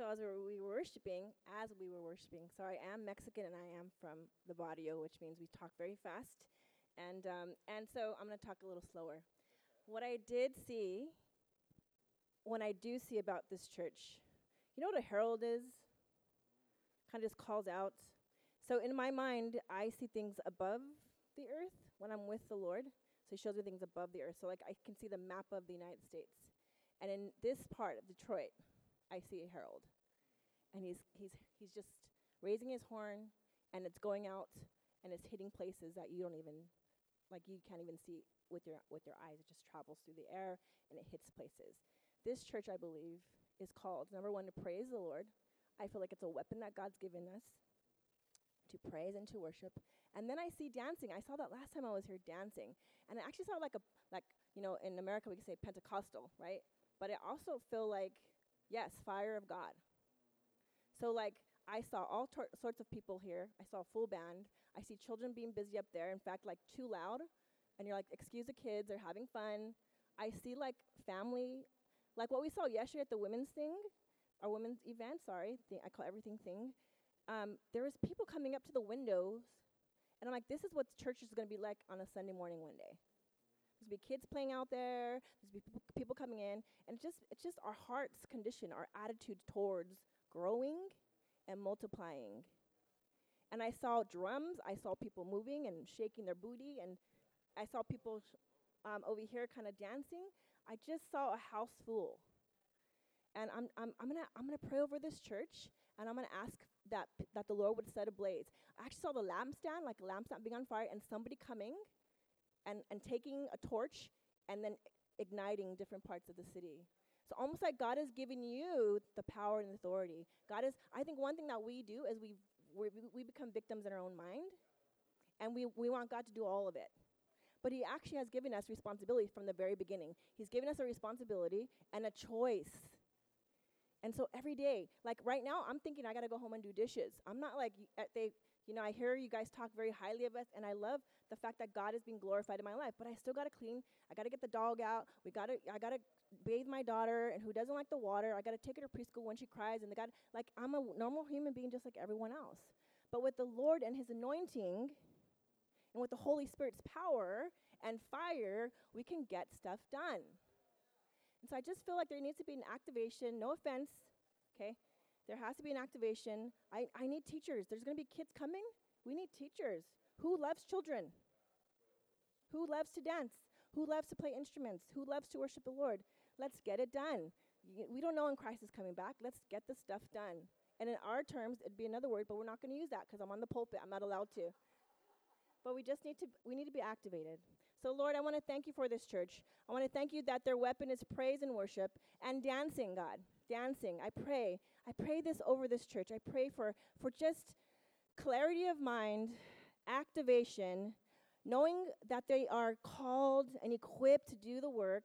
so as we were, we were worshiping, as we were worshiping, so I am Mexican and I am from the barrio, which means we talk very fast. And, um, and so I'm going to talk a little slower. What I did see, when I do see about this church, you know what a herald is? Kind of just calls out. So in my mind, I see things above the earth when I'm with the Lord. So he shows me things above the earth. So like I can see the map of the United States. And in this part of Detroit, I see a herald. And he's, he's, he's just raising his horn, and it's going out, and it's hitting places that you don't even, like you can't even see with your, with your eyes. It just travels through the air, and it hits places. This church, I believe, is called, number one, to praise the Lord. I feel like it's a weapon that God's given us to praise and to worship. And then I see dancing. I saw that last time I was here dancing. And I actually saw like a, like, you know, in America we can say Pentecostal, right? But I also feel like Yes, fire of God. So, like, I saw all tor- sorts of people here. I saw a full band. I see children being busy up there. In fact, like, too loud. And you're like, excuse the kids, they're having fun. I see, like, family, like what we saw yesterday at the women's thing, our women's event, sorry, I call everything thing. Um, there was people coming up to the windows. And I'm like, this is what church is going to be like on a Sunday morning one day. There's gonna be kids playing out there. There's gonna be people, coming in, and it's just it's just our heart's condition, our attitude towards growing and multiplying. And I saw drums. I saw people moving and shaking their booty, and I saw people um, over here kind of dancing. I just saw a house full. And I'm, I'm, I'm to I'm gonna pray over this church, and I'm to ask that, that the Lord would set ablaze. I actually saw the lampstand, like a lampstand being on fire, and somebody coming and, and taking a torch and then igniting different parts of the city. So almost like God is giving you the power and authority. God is, I think one thing that we do is we, we become victims in our own mind, and we, we want God to do all of it. But He actually has given us responsibility from the very beginning. He's given us a responsibility and a choice. And so every day, like right now, I'm thinking I gotta go home and do dishes. I'm not like uh, they you know, I hear you guys talk very highly of us, and I love the fact that God is being glorified in my life. But I still gotta clean. I gotta get the dog out. We gotta. I gotta bathe my daughter, and who doesn't like the water. I gotta take her to preschool when she cries, and the God, like I'm a normal human being just like everyone else. But with the Lord and His anointing, and with the Holy Spirit's power and fire, we can get stuff done. And so I just feel like there needs to be an activation. No offense, okay? There has to be an activation. I, I need teachers. There's going to be kids coming. We need teachers. Who loves children? Who loves to dance? Who loves to play instruments? Who loves to worship the Lord? Let's get it done. We don't know when Christ is coming back. Let's get the stuff done. And in our terms, it'd be another word, but we're not going to use that because I'm on the pulpit. I'm not allowed to. But we just need to we need to be activated. So Lord, I want to thank you for this church. I want to thank you that their weapon is praise and worship and dancing, God dancing. I pray. I pray this over this church. I pray for, for just clarity of mind, activation, knowing that they are called and equipped to do the work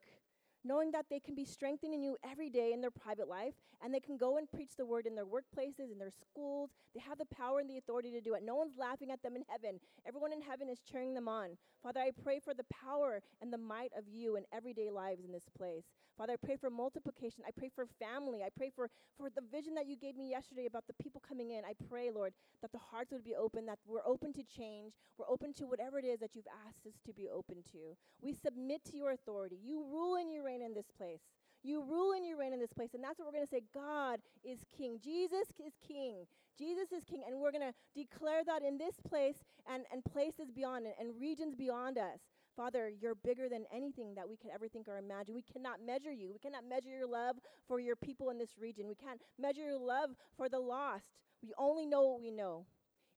knowing that they can be strengthening you every day in their private life and they can go and preach the word in their workplaces, in their schools. They have the power and the authority to do it. No one's laughing at them in heaven. Everyone in heaven is cheering them on. Father, I pray for the power and the might of you in everyday lives in this place. Father, I pray for multiplication. I pray for family. I pray for, for the vision that you gave me yesterday about the people coming in. I pray, Lord, that the hearts would be open, that we're open to change. We're open to whatever it is that you've asked us to be open to. We submit to your authority. You rule and you reign reign in this place. You rule and you reign in this place. And that's what we're going to say God is king. Jesus is king. Jesus is king. And we're going to declare that in this place and, and places beyond and, and regions beyond us. Father, you're bigger than anything that we could ever think or imagine. We cannot measure you. We cannot measure your love for your people in this region. We can't measure your love for the lost. We only know what we know.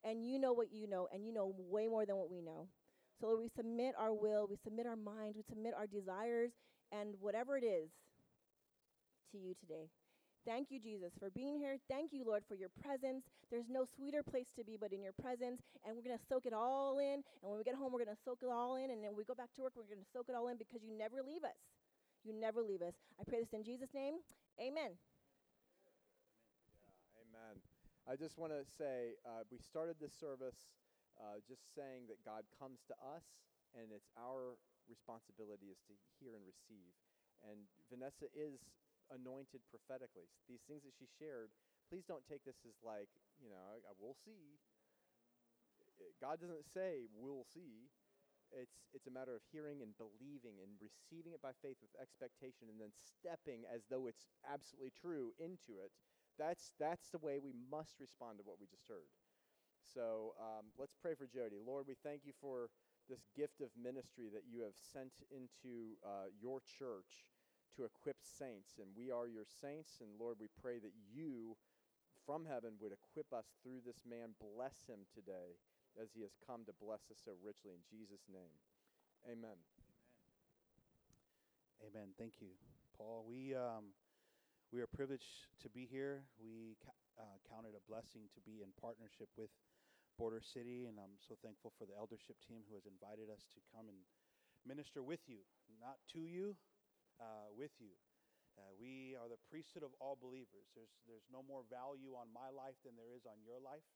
And you know what you know. And you know way more than what we know. So we submit our will, we submit our mind, we submit our desires and whatever it is to you today. Thank you, Jesus, for being here. Thank you, Lord, for your presence. There's no sweeter place to be but in your presence. And we're going to soak it all in. And when we get home, we're going to soak it all in. And then we go back to work, we're going to soak it all in because you never leave us. You never leave us. I pray this in Jesus' name. Amen. Yeah, amen. I just want to say uh, we started this service uh, just saying that God comes to us, and it's our responsibility is to hear and receive. And Vanessa is anointed prophetically. These things that she shared, please don't take this as like, you know, we'll see. God doesn't say we'll see. It's, it's a matter of hearing and believing and receiving it by faith with expectation and then stepping as though it's absolutely true into it. That's, that's the way we must respond to what we just heard. So um, let's pray for Jody. Lord, we thank you for this gift of ministry that you have sent into uh, your church to equip saints. And we are your saints. And Lord, we pray that you from heaven would equip us through this man. Bless him today as he has come to bless us so richly. In Jesus' name, amen. Amen. Thank you, Paul. We, um, we are privileged to be here. We ca- uh, count it a blessing to be in partnership with Border City, and I'm so thankful for the eldership team who has invited us to come and minister with you, not to you, uh, with you. Uh, we are the priesthood of all believers. There's, there's no more value on my life than there is on your life.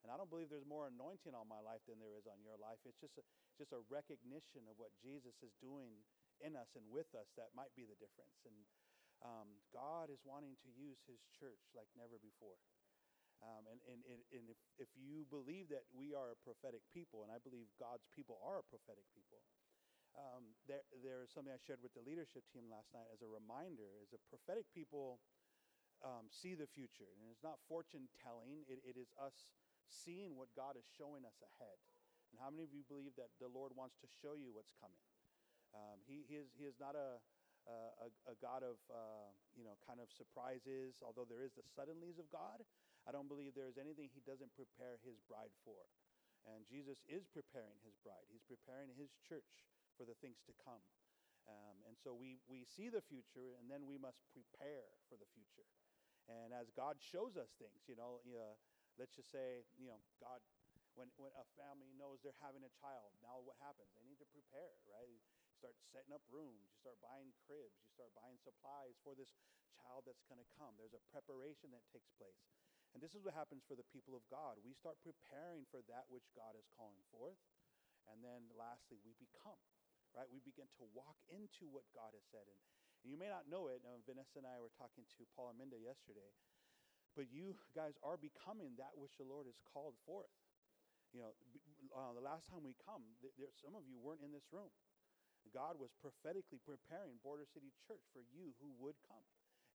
And I don't believe there's more anointing on my life than there is on your life. It's just a, just a recognition of what Jesus is doing in us and with us that might be the difference. And um, God is wanting to use his church like never before. Um, and and, and, if, if you believe that we are a prophetic people, and I believe God's people are a prophetic people, um, there, there's something I shared with the leadership team last night as a reminder is a prophetic people um, see the future. And it's not fortune telling, it, it is us seeing what God is showing us ahead. And how many of you believe that the Lord wants to show you what's coming? Um, he, he, is, he is not a, a, a God of, uh, you know, kind of surprises, although there is the suddenlies of God. I don't believe there is anything he doesn't prepare his bride for. And Jesus is preparing his bride. He's preparing his church for the things to come. Um, and so we, we see the future, and then we must prepare for the future. And as God shows us things, you know, uh, let's just say, you know, God, when, when a family knows they're having a child, now what happens? They need to prepare, right? You start setting up rooms, you start buying cribs, you start buying supplies for this child that's going to come. There's a preparation that takes place. And this is what happens for the people of God. We start preparing for that which God is calling forth. And then lastly, we become, right? We begin to walk into what God has said. And, and you may not know it. Uh, Vanessa and I were talking to Paul Minda yesterday but you guys are becoming that which the Lord has called forth. You know, uh, the last time we come, th- there, some of you weren't in this room. God was prophetically preparing Border City Church for you who would come.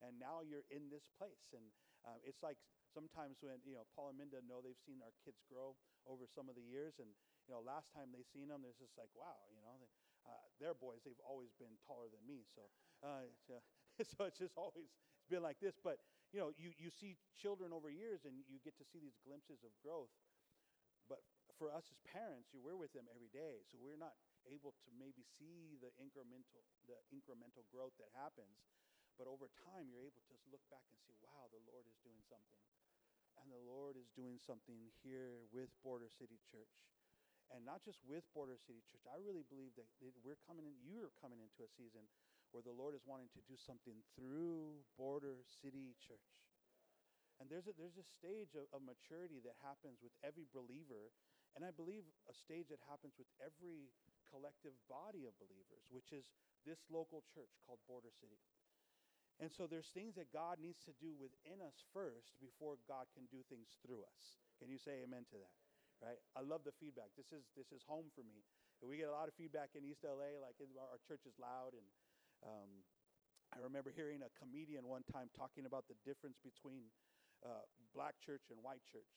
And now you're in this place. And uh, it's like sometimes when, you know, Paul and Minda know they've seen our kids grow over some of the years. And, you know, last time they seen them, there's just like, wow, you know, they, uh, their boys, they've always been taller than me. So, uh, so, so it's just always it's been like this. But you know, you, you see children over years and you get to see these glimpses of growth. But for us as parents, we're with them every day, so we're not able to maybe see the incremental, the incremental growth that happens. But over time, you're able to look back and see, wow, the Lord is doing something. And the Lord is doing something here with Border City Church. And not just with Border City Church. I really believe that we're coming in, you're coming into a season where the Lord is wanting to do something through Border City Church. And there's a, there's a stage of, of maturity that happens with every believer, and I believe a stage that happens with every collective body of believers, which is this local church called Border City. And so there's things that God needs to do within us first before God can do things through us. Can you say amen to that? Right? I love the feedback. This is this is home for me. We get a lot of feedback in East LA, like our church is loud and um, I remember hearing a comedian one time talking about the difference between uh, black church and white church.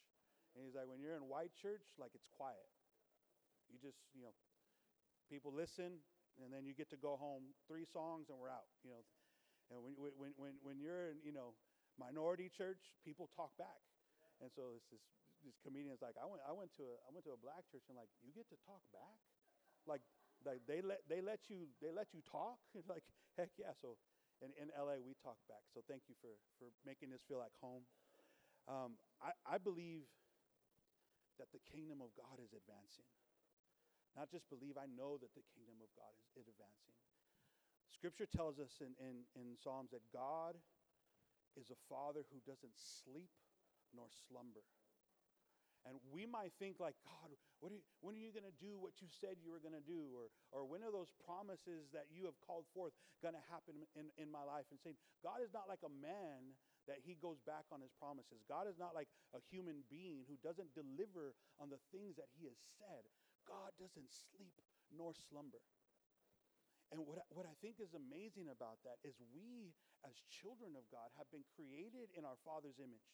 And he's like, when you're in white church, like it's quiet. You just, you know, people listen, and then you get to go home three songs and we're out. You know, and when when when when you're in, you know, minority church, people talk back. And so this this, this comedian's like, I went I went to a I went to a black church and like you get to talk back, like like they let they let you they let you talk? Like heck yeah. So in, in la we talk back. So thank you for for making this feel like home. Um, I, I believe that the kingdom of god is advancing. Not just believe i know that the kingdom of god is, is advancing. Scripture tells us in, in, in psalms that god is a father who doesn't sleep nor slumber And we might think like, God, what are you, when are you going to do what you said you were going to do? Or, or when are those promises that you have called forth going to happen in, in my life? And saying, God is not like a man that he goes back on his promises. God is not like a human being who doesn't deliver on the things that he has said. God doesn't sleep nor slumber. And what, what I think is amazing about that is we, as children of God, have been created in our Father's image.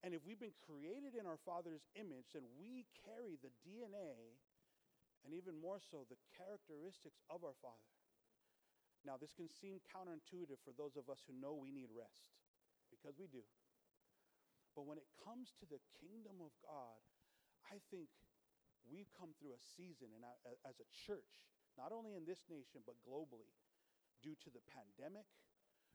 And if we've been created in our Father's image, then we carry the DNA and even more so the characteristics of our Father. Now, this can seem counterintuitive for those of us who know we need rest, because we do. But when it comes to the kingdom of God, I think we've come through a season and as a church, not only in this nation, but globally, due to the pandemic,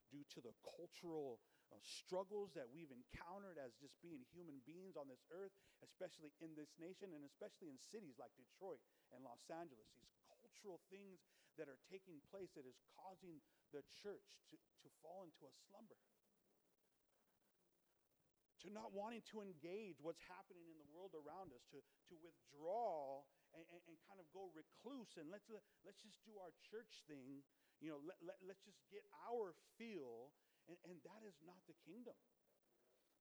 due to the cultural uh, struggles that we've encountered as just being human beings on this earth, especially in this nation and especially in cities like Detroit and Los Angeles. These cultural things that are taking place that is causing the church to, to fall into a slumber. To not wanting to engage what's happening in the world around us, to, to withdraw and, and, and kind of go recluse and let's, let, let's just do our church thing. You know, let, let, let's just get our feel and, and that is not the kingdom.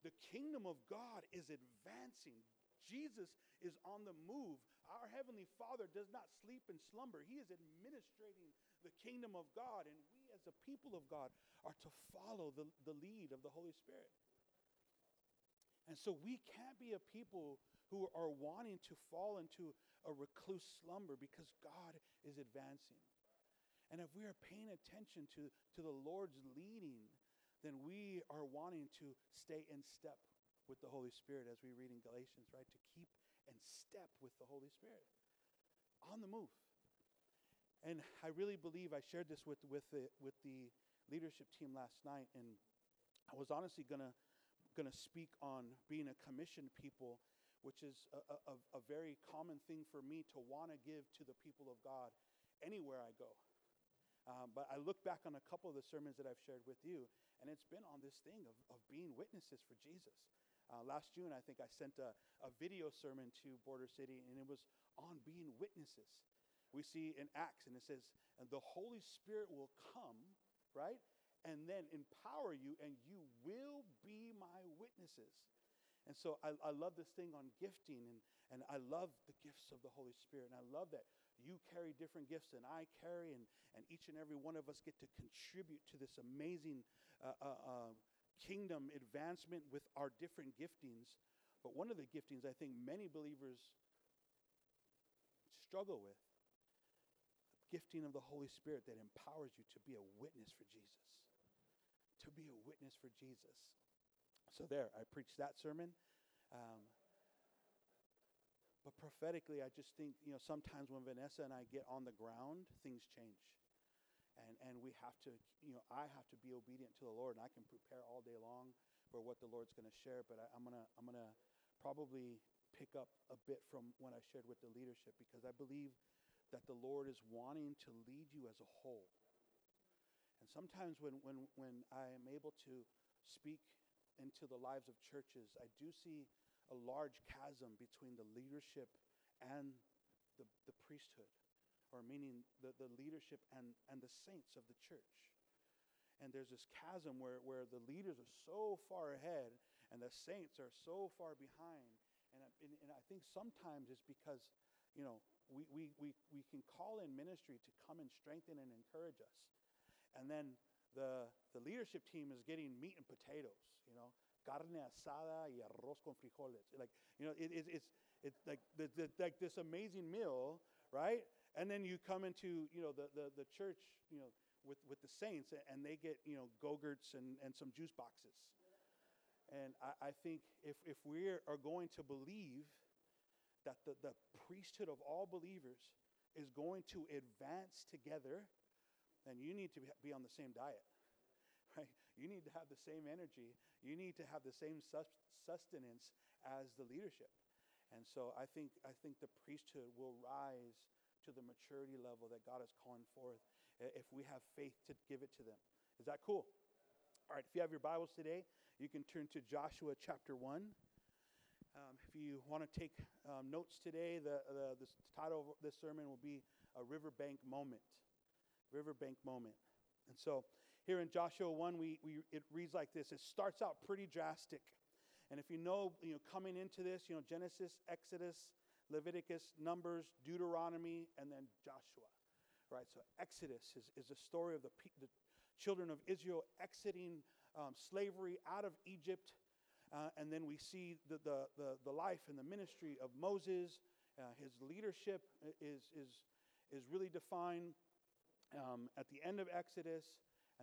The kingdom of God is advancing. Jesus is on the move. Our Heavenly Father does not sleep and slumber. He is administrating the kingdom of God, and we, as a people of God, are to follow the, the lead of the Holy Spirit. And so we can't be a people who are wanting to fall into a recluse slumber because God is advancing. And if we are paying attention to, to the Lord's leading, then we are wanting to stay in step with the Holy Spirit as we read in Galatians, right? To keep in step with the Holy Spirit on the move. And I really believe I shared this with, with, the, with the leadership team last night, and I was honestly going to speak on being a commissioned people, which is a, a, a very common thing for me to want to give to the people of God anywhere I go. Um, but I look back on a couple of the sermons that I've shared with you, and it's been on this thing of, of being witnesses for Jesus. Uh, last June, I think I sent a, a video sermon to Border City, and it was on being witnesses. We see in Acts, and it says, and the Holy Spirit will come, right? And then empower you, and you will be my witnesses. And so I, I love this thing on gifting, and, and I love the gifts of the Holy Spirit. And I love that you carry different gifts than I carry, and, and each and every one of us get to contribute to this amazing uh, uh, uh, kingdom advancement with our different giftings. But one of the giftings I think many believers struggle with the gifting of the Holy Spirit that empowers you to be a witness for Jesus. To be a witness for Jesus. So, there, I preached that sermon. Um, but prophetically, I just think, you know, sometimes when Vanessa and I get on the ground, things change. And, and we have to, you know, I have to be obedient to the Lord, and I can prepare all day long for what the Lord's going to share, but I, I'm going to I'm gonna probably pick up a bit from what I shared with the leadership because I believe that the Lord is wanting to lead you as a whole. And sometimes when, when, when I am able to speak into the lives of churches, I do see a large chasm between the leadership and the, the priesthood, or meaning the, the leadership and, and the saints of the church. And there's this chasm where, where the leaders are so far ahead and the saints are so far behind. And, and, and I think sometimes it's because, you know, we, we, we, we can call in ministry to come and strengthen and encourage us. And then the, the leadership team is getting meat and potatoes, you know, carne asada y arroz con frijoles. Like, you know, it, it, it's, it's like, the, the, like this amazing meal, right? And then you come into, you know, the, the, the church, you know, with, with the saints, and they get, you know, Go-Gurts and, and some juice boxes. And I, I think if, if we are going to believe that the, the priesthood of all believers is going to advance together, then you need to be, on the same diet? You need to have the same energy. You need to have the same sus- sustenance as the leadership. And so I think, I think the priesthood will rise to the maturity level that God is calling forth if we have faith to give it to them. Is that cool? All right, if you have your Bibles today, you can turn to Joshua chapter 1. Um, if you want to take um, notes today, the, the, the title of this sermon will be A Riverbank Moment. Riverbank Moment. And so here in Joshua 1, we, we, it reads like this. It starts out pretty drastic. And if you know, you know, coming into this, you know, Genesis, Exodus, Leviticus, Numbers, Deuteronomy, and then Joshua. Right? So Exodus is, is the story of the, the children of Israel exiting um, slavery out of Egypt uh, and then we see the, the, the, the, life and the ministry of Moses. Uh, his leadership is, is, is really defined um, at the end of Exodus.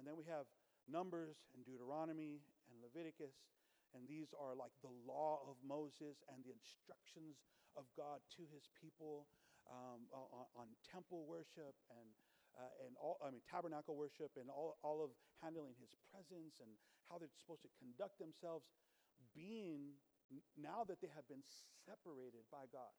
And then we have Numbers and Deuteronomy and Leviticus. And these are like the law of Moses and the instructions of God to his people um, on, on, temple worship and, uh, and all, I mean, tabernacle worship and all, all of handling his presence and how they're supposed to conduct themselves being, now that they have been separated by God,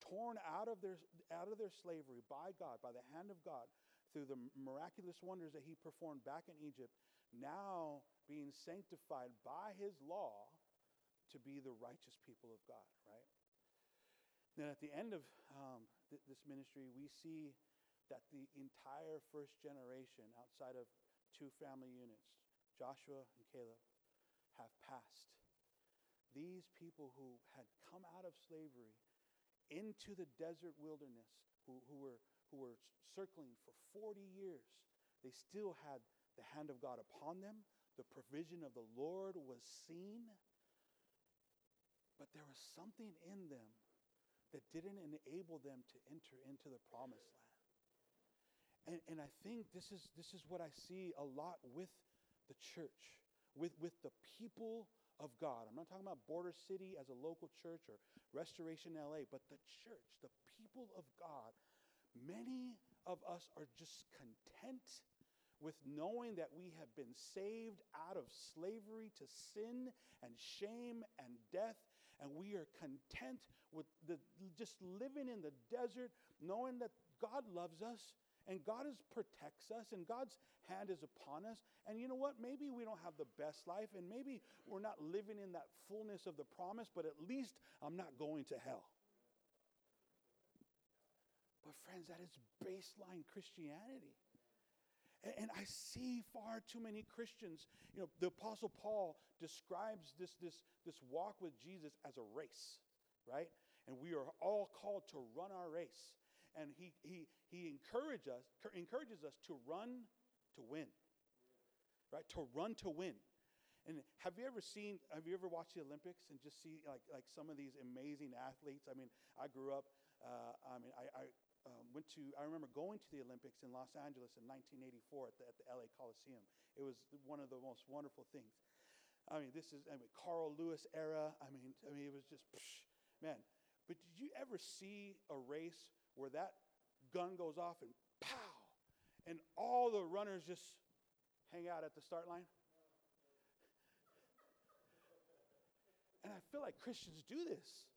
torn out of their, out of their slavery by God, by the hand of God, through the miraculous wonders that he performed back in Egypt, now being sanctified by his law to be the righteous people of God, right? Then at the end of um, th- this ministry, we see that the entire first generation, outside of two family units, Joshua and Caleb, have passed. These people who had come out of slavery into the desert wilderness, who, who, were, who were circling for 40 years, they still had the hand of God upon them. The provision of the Lord was seen. But there was something in them that didn't enable them to enter into the promised land. And, and I think this is, this is what I see a lot with the church with, with the people of God. I'm not talking about Border City as a local church or Restoration LA, but the church, the people of God. Many of us are just content with knowing that we have been saved out of slavery to sin and shame and death. And we are content with the, just living in the desert, knowing that God loves us and God is, protects us, and God's hand is upon us. And you know what? Maybe we don't have the best life, and maybe we're not living in that fullness of the promise, but at least I'm not going to hell. But, friends, that is baseline Christianity. And, and I see far too many Christians. You know, the Apostle Paul describes this, this, this walk with Jesus as a race, right? And we are all called to run our race and he, he, he encourage us, encourages us to run to win. Right? To run to win. And have you ever seen, have you ever watched the Olympics and just see like, like some of these amazing athletes? I mean, I grew up, uh, I mean, I, I um, went to, I remember going to the Olympics in Los Angeles in 1984 at the, at the LA Coliseum. It was one of the most wonderful things. I mean, this is, I mean, Carl Lewis era. I mean, I mean, it was just, psh, man. But did you ever see a race where that gun goes off and pow, and all the runners just hang out at the start line? And I feel like Christians do this,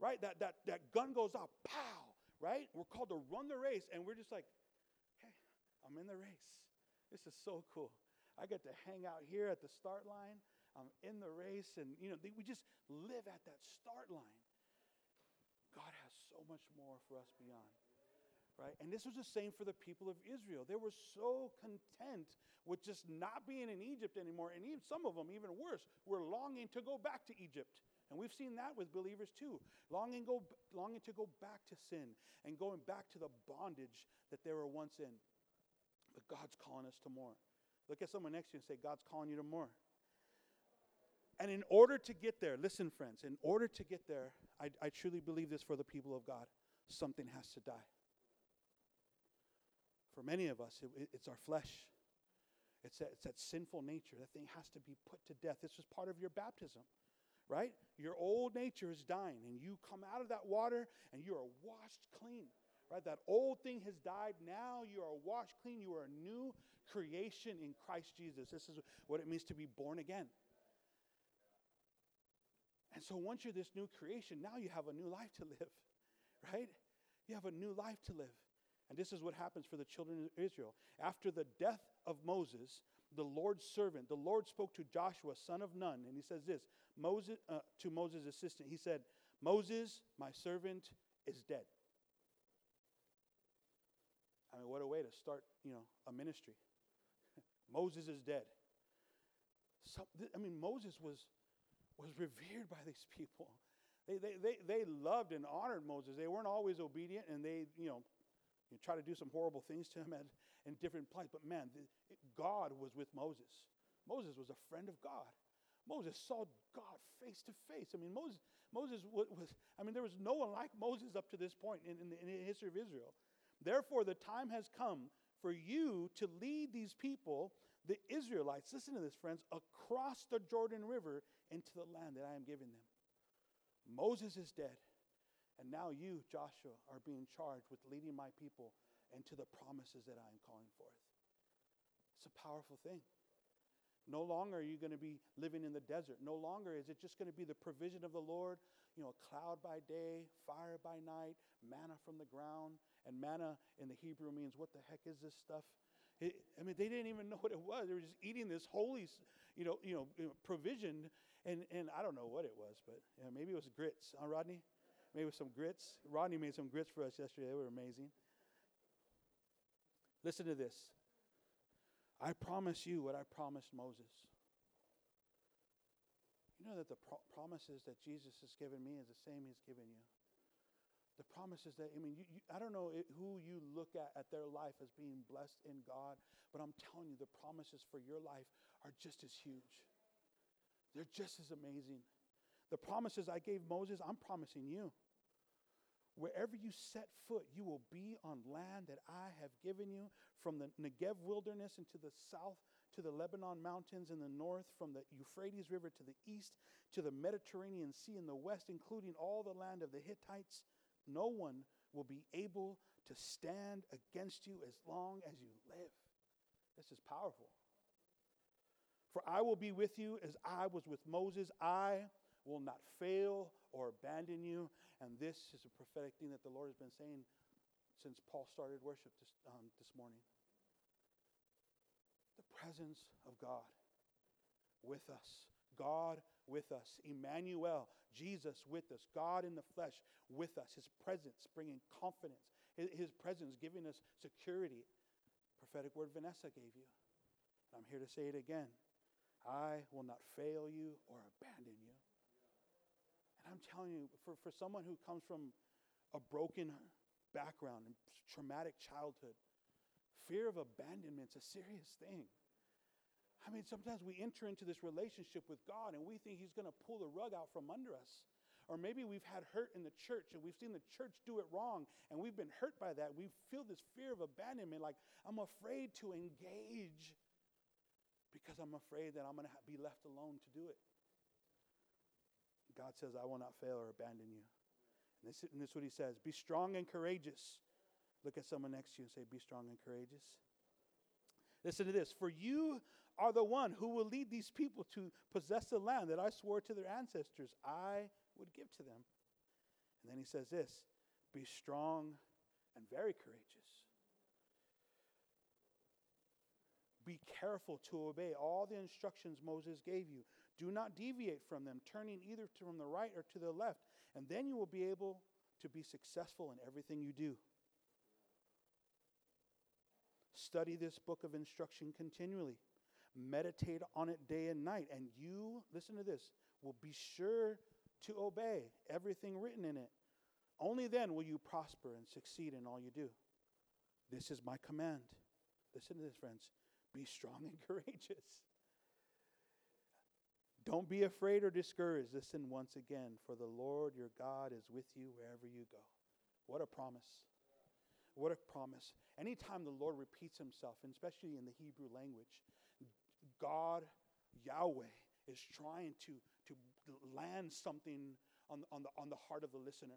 right? That, that, that gun goes off, pow, right? We're called to run the race, and we're just like, hey, I'm in the race. This is so cool. I get to hang out here at the start line. I'm in the race, and you know, we just live at that start line. God has so much more for us beyond. Right? And this was the same for the people of Israel. They were so content with just not being in Egypt anymore. And even some of them, even worse, were longing to go back to Egypt. And we've seen that with believers too. Longing, go, longing to go back to sin and going back to the bondage that they were once in. But God's calling us to more. Look at someone next to you and say, God's calling you to more. And in order to get there, listen, friends, in order to get there, I, I truly believe this for the people of God something has to die. For many of us, it, it's our flesh. It's that, it's that sinful nature. That thing has to be put to death. This was part of your baptism, right? Your old nature is dying, and you come out of that water and you are washed clean, right? That old thing has died. Now you are washed clean. You are a new creation in Christ Jesus. This is what it means to be born again. And so once you're this new creation, now you have a new life to live, right? You have a new life to live. And this is what happens for the children of Israel. After the death of Moses, the Lord's servant, the Lord spoke to Joshua, son of Nun, and he says this Moses, uh, to Moses' assistant. He said, Moses, my servant, is dead. I mean, what a way to start, you know, a ministry. Moses is dead. So, I mean, Moses was, was revered by these people. They, they, they, they loved and honored Moses. They weren't always obedient, and they, you know, you try to do some horrible things to him at, in different places. But man, the, God was with Moses. Moses was a friend of God. Moses saw God face to face. I mean, Moses, Moses was, was I mean, there was no one like Moses up to this point in, in, the, in the history of Israel. Therefore, the time has come for you to lead these people, the Israelites, listen to this, friends, across the Jordan River into the land that I am giving them. Moses is dead. And now you, Joshua, are being charged with leading my people into the promises that I am calling forth. It's a powerful thing. No longer are you going to be living in the desert. No longer is it just going to be the provision of the Lord, you know, a cloud by day, fire by night, manna from the ground. And manna in the Hebrew means, what the heck is this stuff? It, I mean, they didn't even know what it was. They were just eating this holy, you know, you know, provision, and, and I don't know what it was, but yeah, maybe it was grits, huh, Rodney? Maybe with some grits. Rodney made some grits for us yesterday. They were amazing. Listen to this. I promise you what I promised Moses. You know that the pro- promises that Jesus has given me is the same he's given you. The promises that, I mean, you, you, I don't know it, who you look at at their life as being blessed in God, but I'm telling you, the promises for your life are just as huge. They're just as amazing. The promises I gave Moses, I'm promising you. Wherever you set foot, you will be on land that I have given you, from the Negev wilderness into the south to the Lebanon mountains in the north, from the Euphrates River to the east to the Mediterranean Sea in the west, including all the land of the Hittites. No one will be able to stand against you as long as you live. This is powerful. For I will be with you as I was with Moses. I will not fail or abandon you. And this is a prophetic thing that the Lord has been saying since Paul started worship this, um, this morning. The presence of God with us. God with us. Emmanuel, Jesus with us. God in the flesh with us. His presence bringing confidence. His presence giving us security. Prophetic word Vanessa gave you. I'm here to say it again. I will not fail you or abandon you. I'm telling you, for, for someone who comes from a broken background and traumatic childhood, fear of abandonment is a serious thing. I mean, sometimes we enter into this relationship with God and we think He's going to pull the rug out from under us. Or maybe we've had hurt in the church and we've seen the church do it wrong and we've been hurt by that. We feel this fear of abandonment, like I'm afraid to engage because I'm afraid that I'm going to be left alone to do it. God says, I will not fail or abandon you. And this, and this is what he says Be strong and courageous. Look at someone next to you and say, Be strong and courageous. Listen to this. For you are the one who will lead these people to possess the land that I swore to their ancestors I would give to them. And then he says this Be strong and very courageous. Be careful to obey all the instructions Moses gave you. Do not deviate from them, turning either from the right or to the left, and then you will be able to be successful in everything you do. Study this book of instruction continually. Meditate on it day and night, and you, listen to this, will be sure to obey everything written in it. Only then will you prosper and succeed in all you do. This is my command. Listen to this, friends. Be strong and courageous. Don't be afraid or discouraged. Listen once again, for the Lord your God is with you wherever you go. What a promise. What a promise. Anytime the Lord repeats himself, and especially in the Hebrew language, God, Yahweh, is trying to, to land something on, on, the, on the heart of the listener.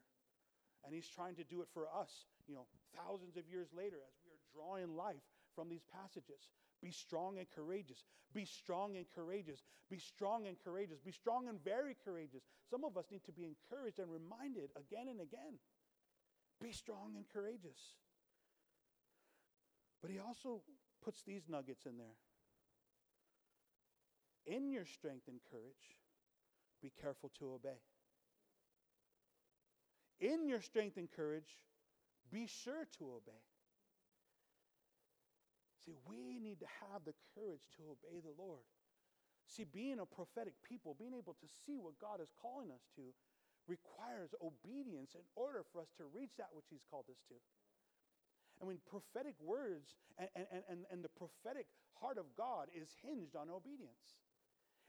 And he's trying to do it for us, you know, thousands of years later as we are drawing life from these passages. Be strong and courageous. Be strong and courageous. Be strong and courageous. Be strong and very courageous. Some of us need to be encouraged and reminded again and again. Be strong and courageous. But he also puts these nuggets in there. In your strength and courage, be careful to obey. In your strength and courage, be sure to obey. See, we need to have the courage to obey the Lord. See, being a prophetic people, being able to see what God is calling us to, requires obedience in order for us to reach that which He's called us to. I mean, prophetic words and, and, and, and the prophetic heart of God is hinged on obedience.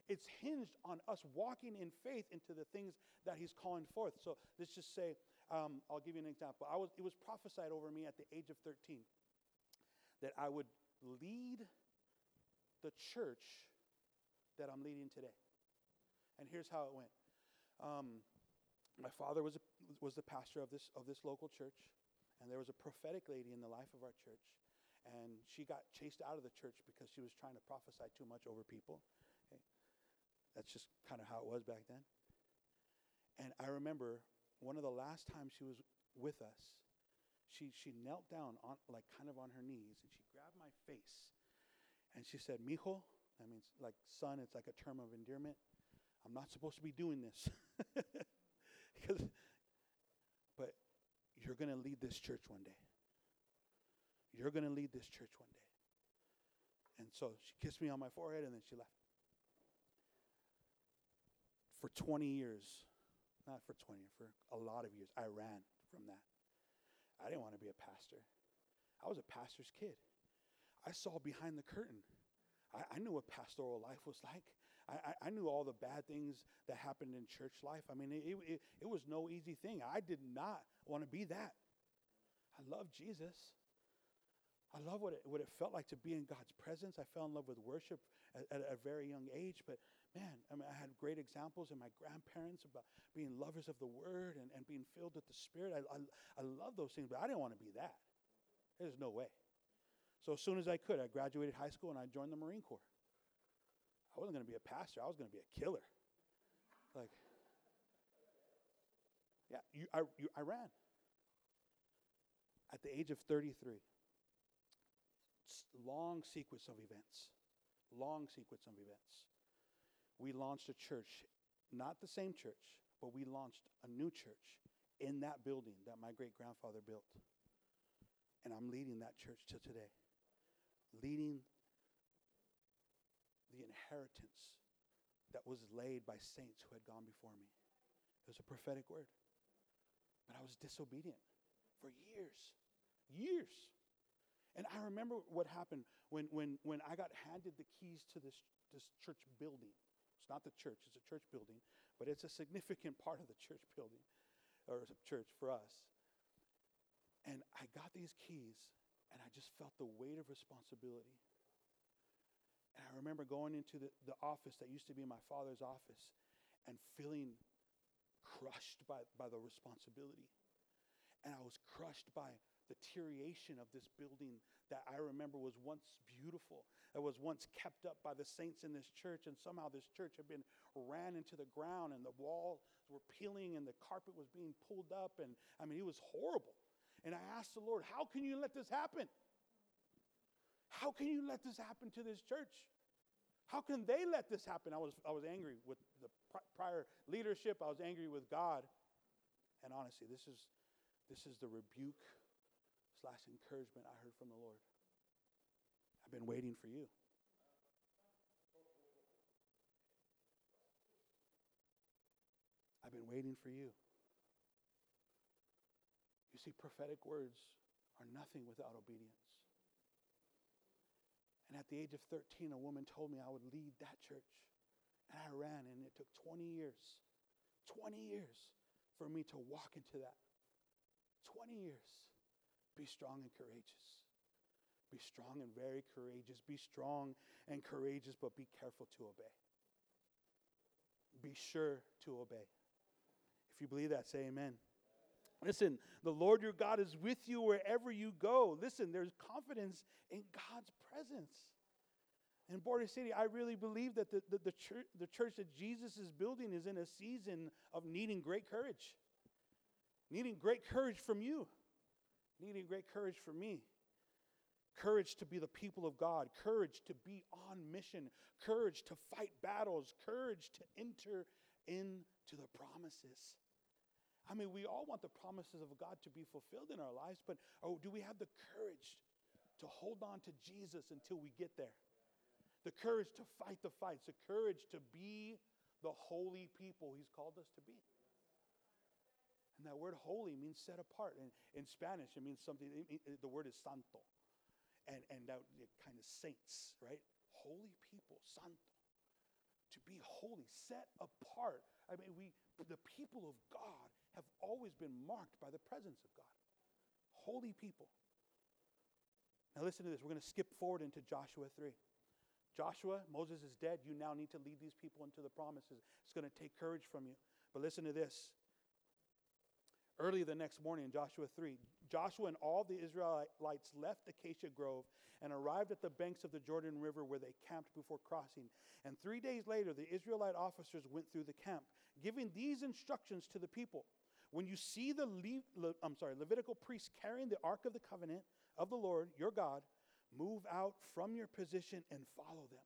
It's hinged on us walking in faith into the things that He's calling forth. So let's just say, um, I'll give you an example. I was, it was prophesied over me at the age of 13 that I would lead the church that I'm leading today. And here's how it went. Um, my father was, a, was the pastor of this, of this local church. And there was a prophetic lady in the life of our church. And she got chased out of the church because she was trying to prophesy too much over people. Okay? That's just kind of how it was back then. And I remember one of the last times she was with us, she, she knelt down on like kind of on her knees and she grabbed my face and she said, Mijo, that means like son, it's like a term of endearment. I'm not supposed to be doing this. because but you're going to lead this church one day. You're going to lead this church one day. And so she kissed me on my forehead and then she left. For 20 years, not for 20, for a lot of years, I ran from that. I didn't want to be a pastor. I was a pastor's kid. I saw behind the curtain. I, I knew what pastoral life was like. I, I, knew all the bad things that happened in church life. I mean, it, it, it was no easy thing. I did not want to be that. I love Jesus. I love what it, what it felt like to be in God's presence. I fell in love with worship at, at, a very young age. But man, I mean, I had great examples in my grandparents about being lovers of the word and, and being filled with the Spirit. I, I, I love those things, but I didn't want to be that. There's no way. So as soon as I could, I graduated high school and I joined the Marine Corps. I wasn't going to be a pastor, I was going to be a killer. Like, yeah, you, I, you, I ran. At the age of 33, long sequence of events, long sequence of events. We launched a church, not the same church, but we launched a new church in that building that my great grandfather built. And I'm leading that church to today, leading the inheritance that was laid by saints who had gone before me. It was a prophetic word. But I was disobedient for years, years. And I remember what happened when, when, when I got handed the keys to this, this church building. It's not the church, it's a church building, but it's a significant part of the church building, or church for us. And I got these keys, and I just felt the weight of responsibility. And I remember going into the, the office that used to be my father's office and feeling crushed by, by the responsibility. And I was crushed by the deterioration of this building that I remember was once beautiful, that was once kept up by the saints in this church, and somehow this church had been ran into the ground, and the walls were peeling, and the carpet was being pulled up, and I mean, it was horrible. And I asked the Lord, How can you let this happen? How can you let this happen to this church? How can they let this happen? I was, I was angry with the prior leadership. I was angry with God. And honestly, this is, this is the rebuke slash encouragement I heard from the Lord. I've been waiting for you. I've been waiting for you. You see, prophetic words are nothing without obedience. And at the age of 13, a woman told me I would lead that church. And I ran, and it took 20 years, 20 years for me to walk into that. 20 years. Be strong and courageous. Be strong and very courageous. Be strong and courageous, but be careful to obey. Be sure to obey. If you believe that, say amen. Listen, the Lord your God is with you wherever you go. Listen, there's confidence in God's presence. In Border City, I really believe that the, the, the, church, the church that Jesus is building is in a season of needing great courage. Needing great courage from you. Needing great courage for me. courage to be the people of God, courage to be on mission, courage to fight battles, courage to enter into the promises. I mean, we all want the promises of God to be fulfilled in our lives, but oh, do we have the courage to hold on to Jesus until we get there? The courage to fight the fights, the courage to be the holy people He's called us to be. And that word holy means set apart. And in Spanish, it means something, it, the word is santo. And, and that kind of saints, right? Holy people, santo. To be holy, set apart. I mean, we, the people of God have always been marked by the presence of God. Holy people. Now, listen to this. We're going to skip forward into Joshua 3. Joshua, Moses is dead. You now need to lead these people into the promises. It's going to take courage from you. But listen to this. Early the next morning in Joshua 3, Joshua and all the Israelites left Acacia Grove and arrived at the banks of the Jordan River where they camped before crossing. And three days later, the Israelite officers went through the camp, giving these instructions to the people when you see the Le- Le- I'm sorry, Levitical priests carrying the ark of the covenant of the Lord, your God, move out from your position and follow them.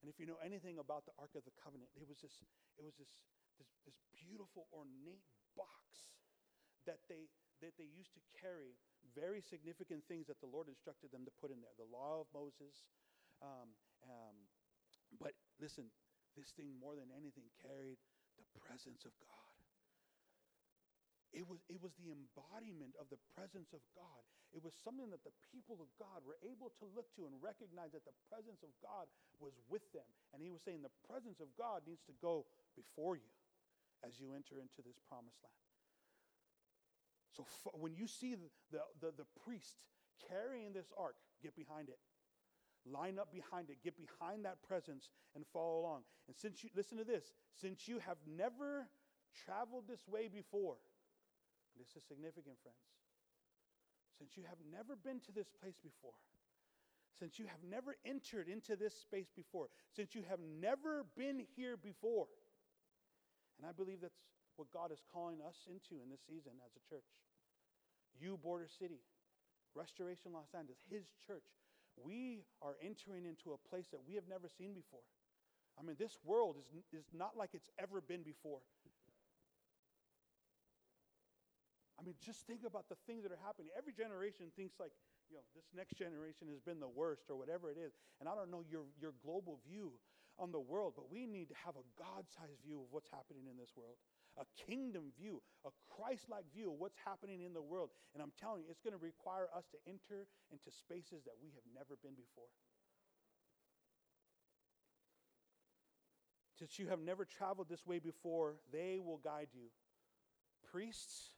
And if you know anything about the ark of the covenant, it was this it was this this, this beautiful ornate box that they that they used to carry very significant things that the Lord instructed them to put in there. The law of Moses. Um, um, but listen, this thing more than anything carried the presence of God. It was, it was the embodiment of the presence of God. It was something that the people of God were able to look to and recognize that the presence of God was with them. And he was saying the presence of God needs to go before you as you enter into this promised land. So f- when you see the, the, the, the priest carrying this ark, get behind it. Line up behind it, get behind that presence, and follow along. And since you, listen to this, since you have never traveled this way before, this is significant, friends. Since you have never been to this place before, since you have never entered into this space before, since you have never been here before, and I believe that's what God is calling us into in this season as a church. You, Border City, Restoration Los Angeles, His church, we are entering into a place that we have never seen before. I mean, this world is, is not like it's ever been before. I mean, just think about the things that are happening. Every generation thinks like, you know, this next generation has been the worst or whatever it is. And I don't know your, your global view on the world, but we need to have a God sized view of what's happening in this world, a kingdom view, a Christ like view of what's happening in the world. And I'm telling you, it's going to require us to enter into spaces that we have never been before. Since you have never traveled this way before, they will guide you. Priests,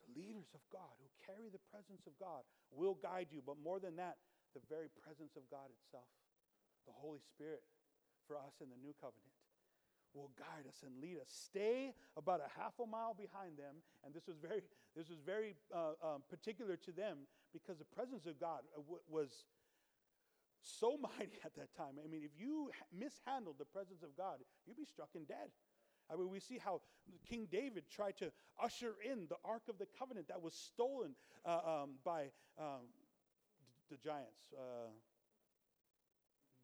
the leaders of God who carry the presence of God will guide you. But more than that, the very presence of God itself, the Holy Spirit for us in the new covenant, will guide us and lead us. Stay about a half a mile behind them. And this was very, this was very uh, um, particular to them because the presence of God uh, was so mighty at that time. I mean, if you mishandled the presence of God, you'd be struck and dead. I mean, we see how King David tried to usher in the Ark of the Covenant that was stolen uh, um, by um, the giants, uh,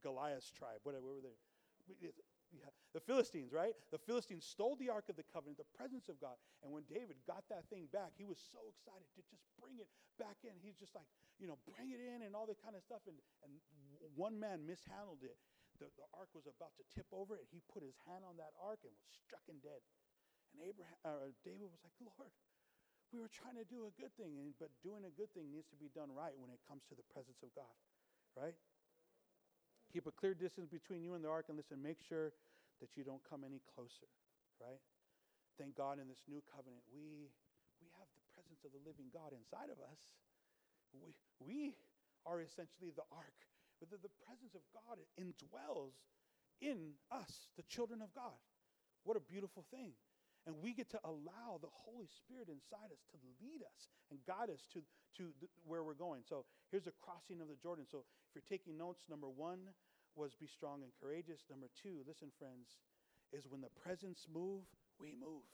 Goliath's tribe, whatever were they? The Philistines, right? The Philistines stole the Ark of the Covenant, the presence of God. And when David got that thing back, he was so excited to just bring it back in. He's just like, you know, bring it in and all that kind of stuff. And, and one man mishandled it the, the ark was about to tip over, and he put his hand on that ark and was struck and dead. And Abraham, uh, David was like, Lord, we were trying to do a good thing, and, but doing a good thing needs to be done right when it comes to the presence of God, right? Keep a clear distance between you and the ark, and listen, make sure that you don't come any closer, right? Thank God in this new covenant, we, we have the presence of the living God inside of us. We, we are essentially the ark but the, the presence of God indwells in us, the children of God. What a beautiful thing. And we get to allow the Holy Spirit inside us to lead us and guide us to, to the, where we're going. So here's the crossing of the Jordan. So if you're taking notes, number one was be strong and courageous. Number two, listen, friends, is when the presence move, we move.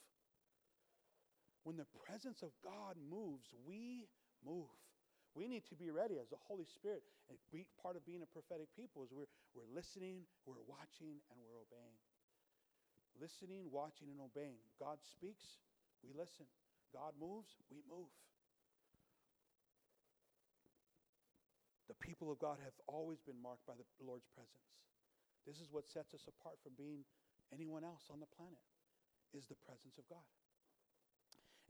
When the presence of God moves, we move. We need to be ready as the Holy Spirit. And be, part of being a prophetic people is we're, we're listening, we're watching, and we're obeying. Listening, watching, and obeying. God speaks, we listen. God moves, we move. The people of God have always been marked by the Lord's presence. This is what sets us apart from being anyone else on the planet is the presence of God.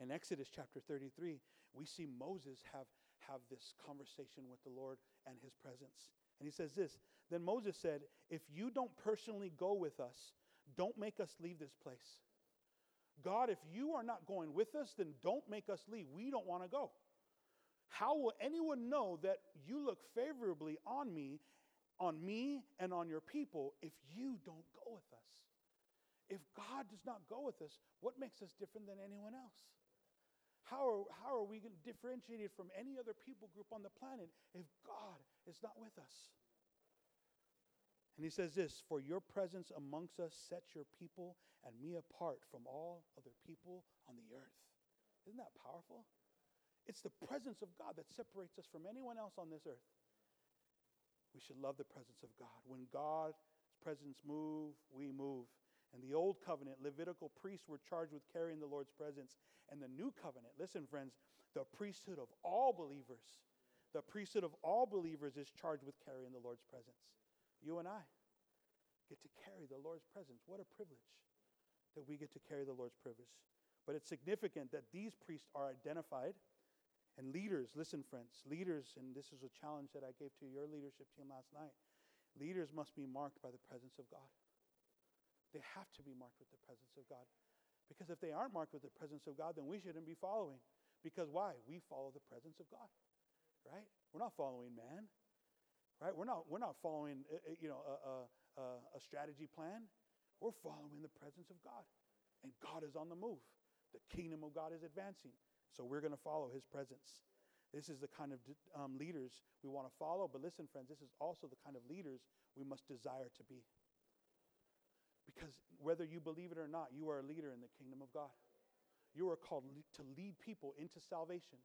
In Exodus chapter 33, we see Moses have, have this conversation with the Lord and his presence. And he says this Then Moses said, If you don't personally go with us, don't make us leave this place. God, if you are not going with us, then don't make us leave. We don't want to go. How will anyone know that you look favorably on me, on me and on your people if you don't go with us? If God does not go with us, what makes us different than anyone else? How are, how are we differentiated from any other people group on the planet if God is not with us? And he says this For your presence amongst us sets your people and me apart from all other people on the earth. Isn't that powerful? It's the presence of God that separates us from anyone else on this earth. We should love the presence of God. When God's presence move, we move. And the old covenant, Levitical priests were charged with carrying the Lord's presence. And the new covenant, listen, friends, the priesthood of all believers, the priesthood of all believers is charged with carrying the Lord's presence. You and I get to carry the Lord's presence. What a privilege that we get to carry the Lord's privilege. But it's significant that these priests are identified and leaders, listen, friends, leaders, and this is a challenge that I gave to your leadership team last night. Leaders must be marked by the presence of God. They have to be marked with the presence of God. Because if they aren't marked with the presence of God, then we shouldn't be following. Because why? We follow the presence of God, right? We're not following man, right? We're not, we're not following, uh, uh, you know, a, a, a strategy plan. We're following the presence of God. And God is on the move. The kingdom of God is advancing. So we're going to follow his presence. This is the kind of um, leaders we want to follow. But listen, friends, this is also the kind of leaders we must desire to be. Because whether you believe it or not, you are a leader in the kingdom of God. You are called to lead people into salvation.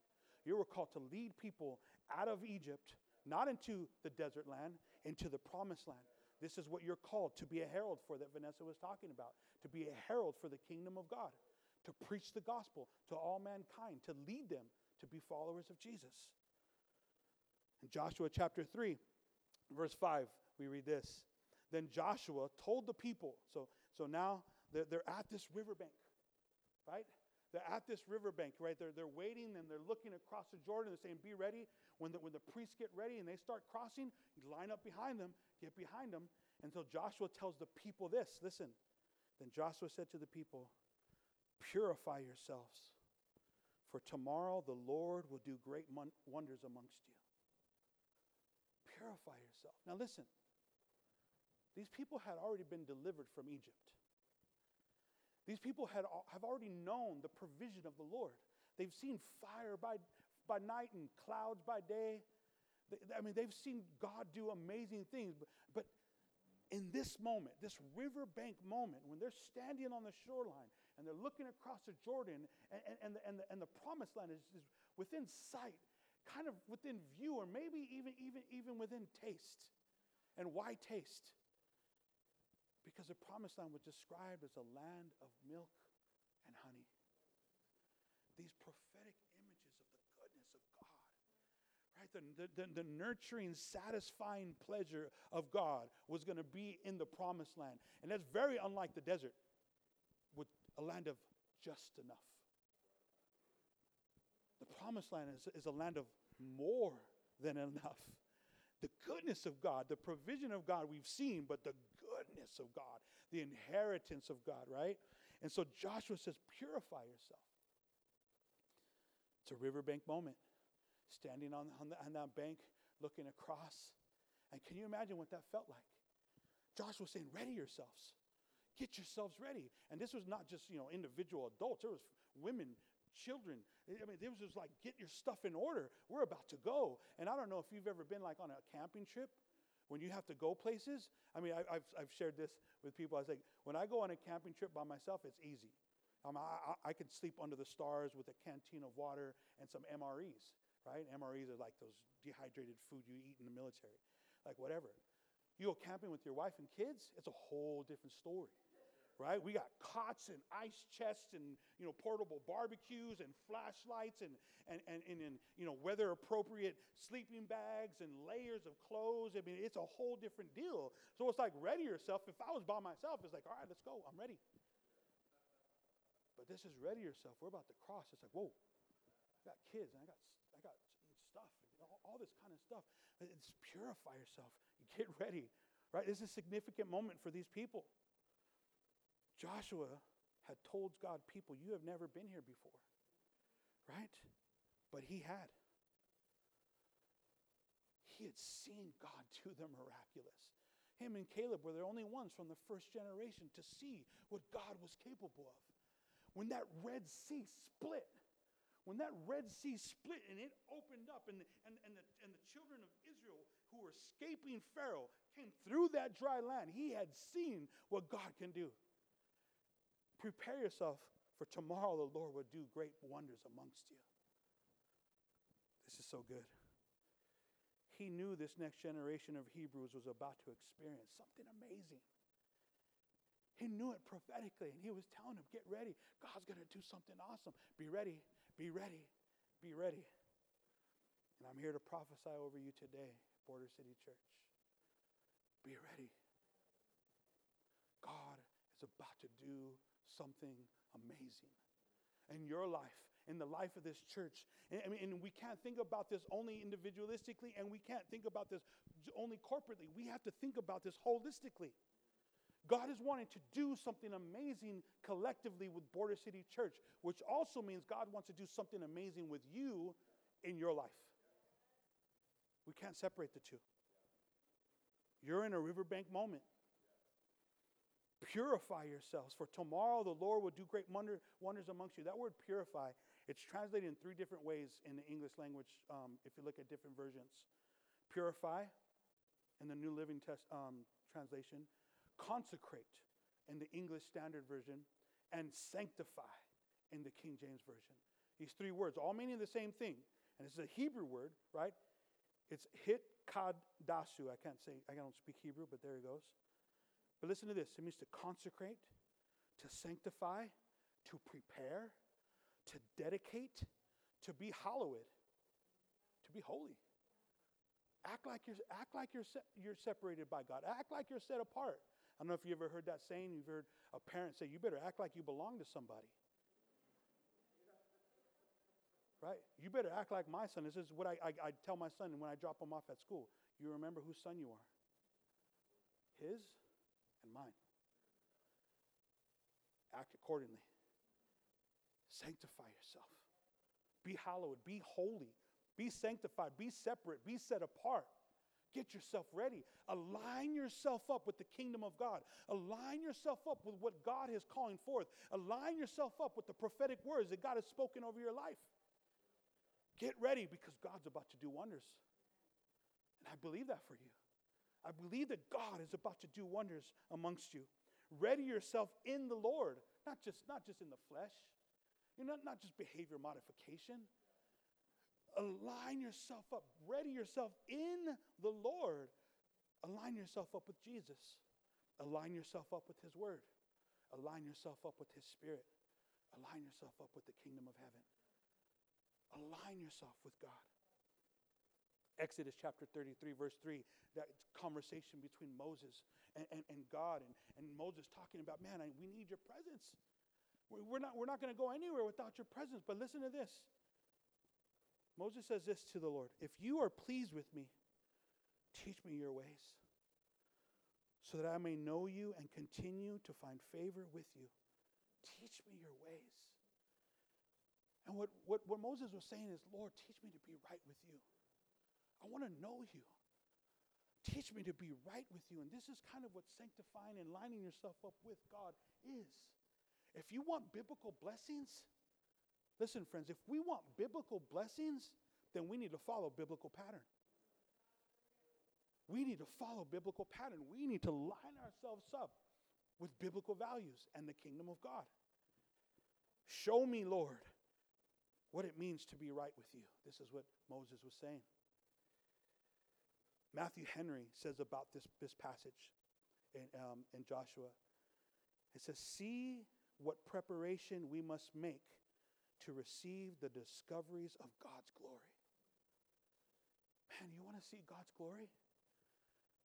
You are called to lead people out of Egypt, not into the desert land, into the promised land. This is what you're called to be a herald for that Vanessa was talking about, to be a herald for the kingdom of God, to preach the gospel to all mankind, to lead them to be followers of Jesus. In Joshua chapter 3, verse 5, we read this then Joshua told the people, so, so now they're, they're at this riverbank, right? They're at this riverbank, right? They're, they're waiting and they're looking across the Jordan. They're saying, Be ready. When the, when the priests get ready and they start crossing, you line up behind them, get behind them. Until Joshua tells the people this listen. Then Joshua said to the people, Purify yourselves, for tomorrow the Lord will do great wonders amongst you. Purify yourself. Now listen, these people had already been delivered from Egypt. These people had, have already known the provision of the Lord. They've seen fire by, by night and clouds by day. I mean, they've seen God do amazing things. But, but in this moment, this riverbank moment, when they're standing on the shoreline and they're looking across the Jordan and, and, and, the, and, the, and the promised land is, is within sight, kind of within view, or maybe even, even, even within taste. And why taste? Because the promised land was described as a land of milk and honey. These prophetic images of the goodness of God, right? The, the, the, nurturing, satisfying pleasure of God was going to be in the promised land. And that's very unlike the desert, a land of just enough. The promised land is, is a land of more than enough. The goodness of God, the provision of God we've seen, but the goodness of God, the inheritance of God, right? And so Joshua says, purify yourself. It's a riverbank moment. Standing on, on, the, on that bank, looking across. And can you imagine what that felt like? Joshua saying, ready yourselves. Get yourselves ready. And this was not just, you know, individual adults. There was women, children. I mean, this was like, get your stuff in order. We're about to go. And I don't know if you've ever been like on a camping trip when you have to go places, I mean, I, have I've shared this with people. I was like, when I go on a camping trip by myself, it's easy. Um, I, I, I can sleep under the stars with a canteen of water and some MREs, right? MREs are like those dehydrated food you eat in the military, like whatever. You go camping with your wife and kids, it's a whole different story right? We got cots and ice chests and you know portable barbecues and flashlights and and and, and, and you know weather appropriate sleeping bags and layers of clothes. I mean, it's a whole different deal. So it's like ready yourself. If I was by myself, it's like all right, let's go. I'm ready. But this is ready yourself. We're about to cross. It's like whoa, I got kids and I got I got stuff, all, all this kind of stuff. It's purify yourself. Get ready, right? This is a significant moment for these people. Joshua had told God people, You have never been here before, right? But he had. He had seen God do the miraculous. Him and Caleb were the only ones from the first generation to see what God was capable of. When that Red Sea split, when that Red Sea split and it opened up, and, and, and, the, and the children of Israel who were escaping Pharaoh came through that dry land, he had seen what God can do. Prepare yourself for tomorrow the Lord will do great wonders amongst you. This is so good. He knew this next generation of Hebrews was about to experience something amazing. He knew it prophetically, and he was telling them, Get ready. God's going to do something awesome. Be ready, be ready, be ready. And I'm here to prophesy over you today, Border City Church. Be ready. God is about to do something amazing in your life, in the life of this church. And, and, we can't think about this only individualistically, and we can't think about this only corporately. We have to think about this holistically. God is wanting to do something amazing collectively with Border City Church, which also means God wants to do something amazing with you in your life. We can't separate the two. You're in a riverbank moment. Purify yourselves, for tomorrow the Lord will do great wonder, wonders amongst you. That word purify, it's translated in three different ways in the English language um, if you look at different versions. Purify in the New Living Test, um, Translation, consecrate in the English Standard Version, and sanctify in the King James Version. These three words, all meaning the same thing. And it's a Hebrew word, right? It's hit kad dasu. I can't say, I don't speak Hebrew, but there it goes. But listen to this it means to consecrate, to sanctify, to prepare, to dedicate, to be hallowed, to be holy. Act like you're, act like you're, se- you're separated by God. Act like you're set apart. I don't know if you ever heard that saying. You've heard a parent say, You better act like you belong to somebody. Right? You better act like my son. This is what I, I, I tell my son when I drop him off at school. You remember whose son you are? His and mine. Act accordingly. Sanctify yourself. Be hallowed. Be holy. Be sanctified. Be separate. Be set apart. Get yourself ready. Align yourself up with the kingdom of God. Align yourself up with what God is calling forth. Align yourself up with the prophetic words that God has spoken over your life. Get ready because God's about to do wonders. And I believe that for you. I believe that God is about to do wonders amongst you. Ready yourself in the Lord, not just, not just in the flesh, you know, not, not just behavior modification. Align yourself up, ready yourself in the Lord. Align yourself up with Jesus. Align yourself up with His Word. Align yourself up with His Spirit. Align yourself up with the kingdom of heaven. Align yourself with God. Exodus chapter 33, verse 3, that conversation between Moses and, and, and God, and, and Moses talking about, man, I, we need your presence. We're not, we're not going to go anywhere without your presence. But listen to this Moses says this to the Lord If you are pleased with me, teach me your ways, so that I may know you and continue to find favor with you. Teach me your ways. And what, what, what Moses was saying is, Lord, teach me to be right with you. I want to know you. Teach me to be right with you. And this is kind of what sanctifying and lining yourself up with God is. If you want biblical blessings, listen, friends, if we want biblical blessings, then we need to follow biblical pattern. We need to follow biblical pattern. We need to line ourselves up with biblical values and the kingdom of God. Show me, Lord, what it means to be right with you. This is what Moses was saying. Matthew Henry says about this, this passage in, um, in Joshua. It says, See what preparation we must make to receive the discoveries of God's glory. Man, you want to see God's glory?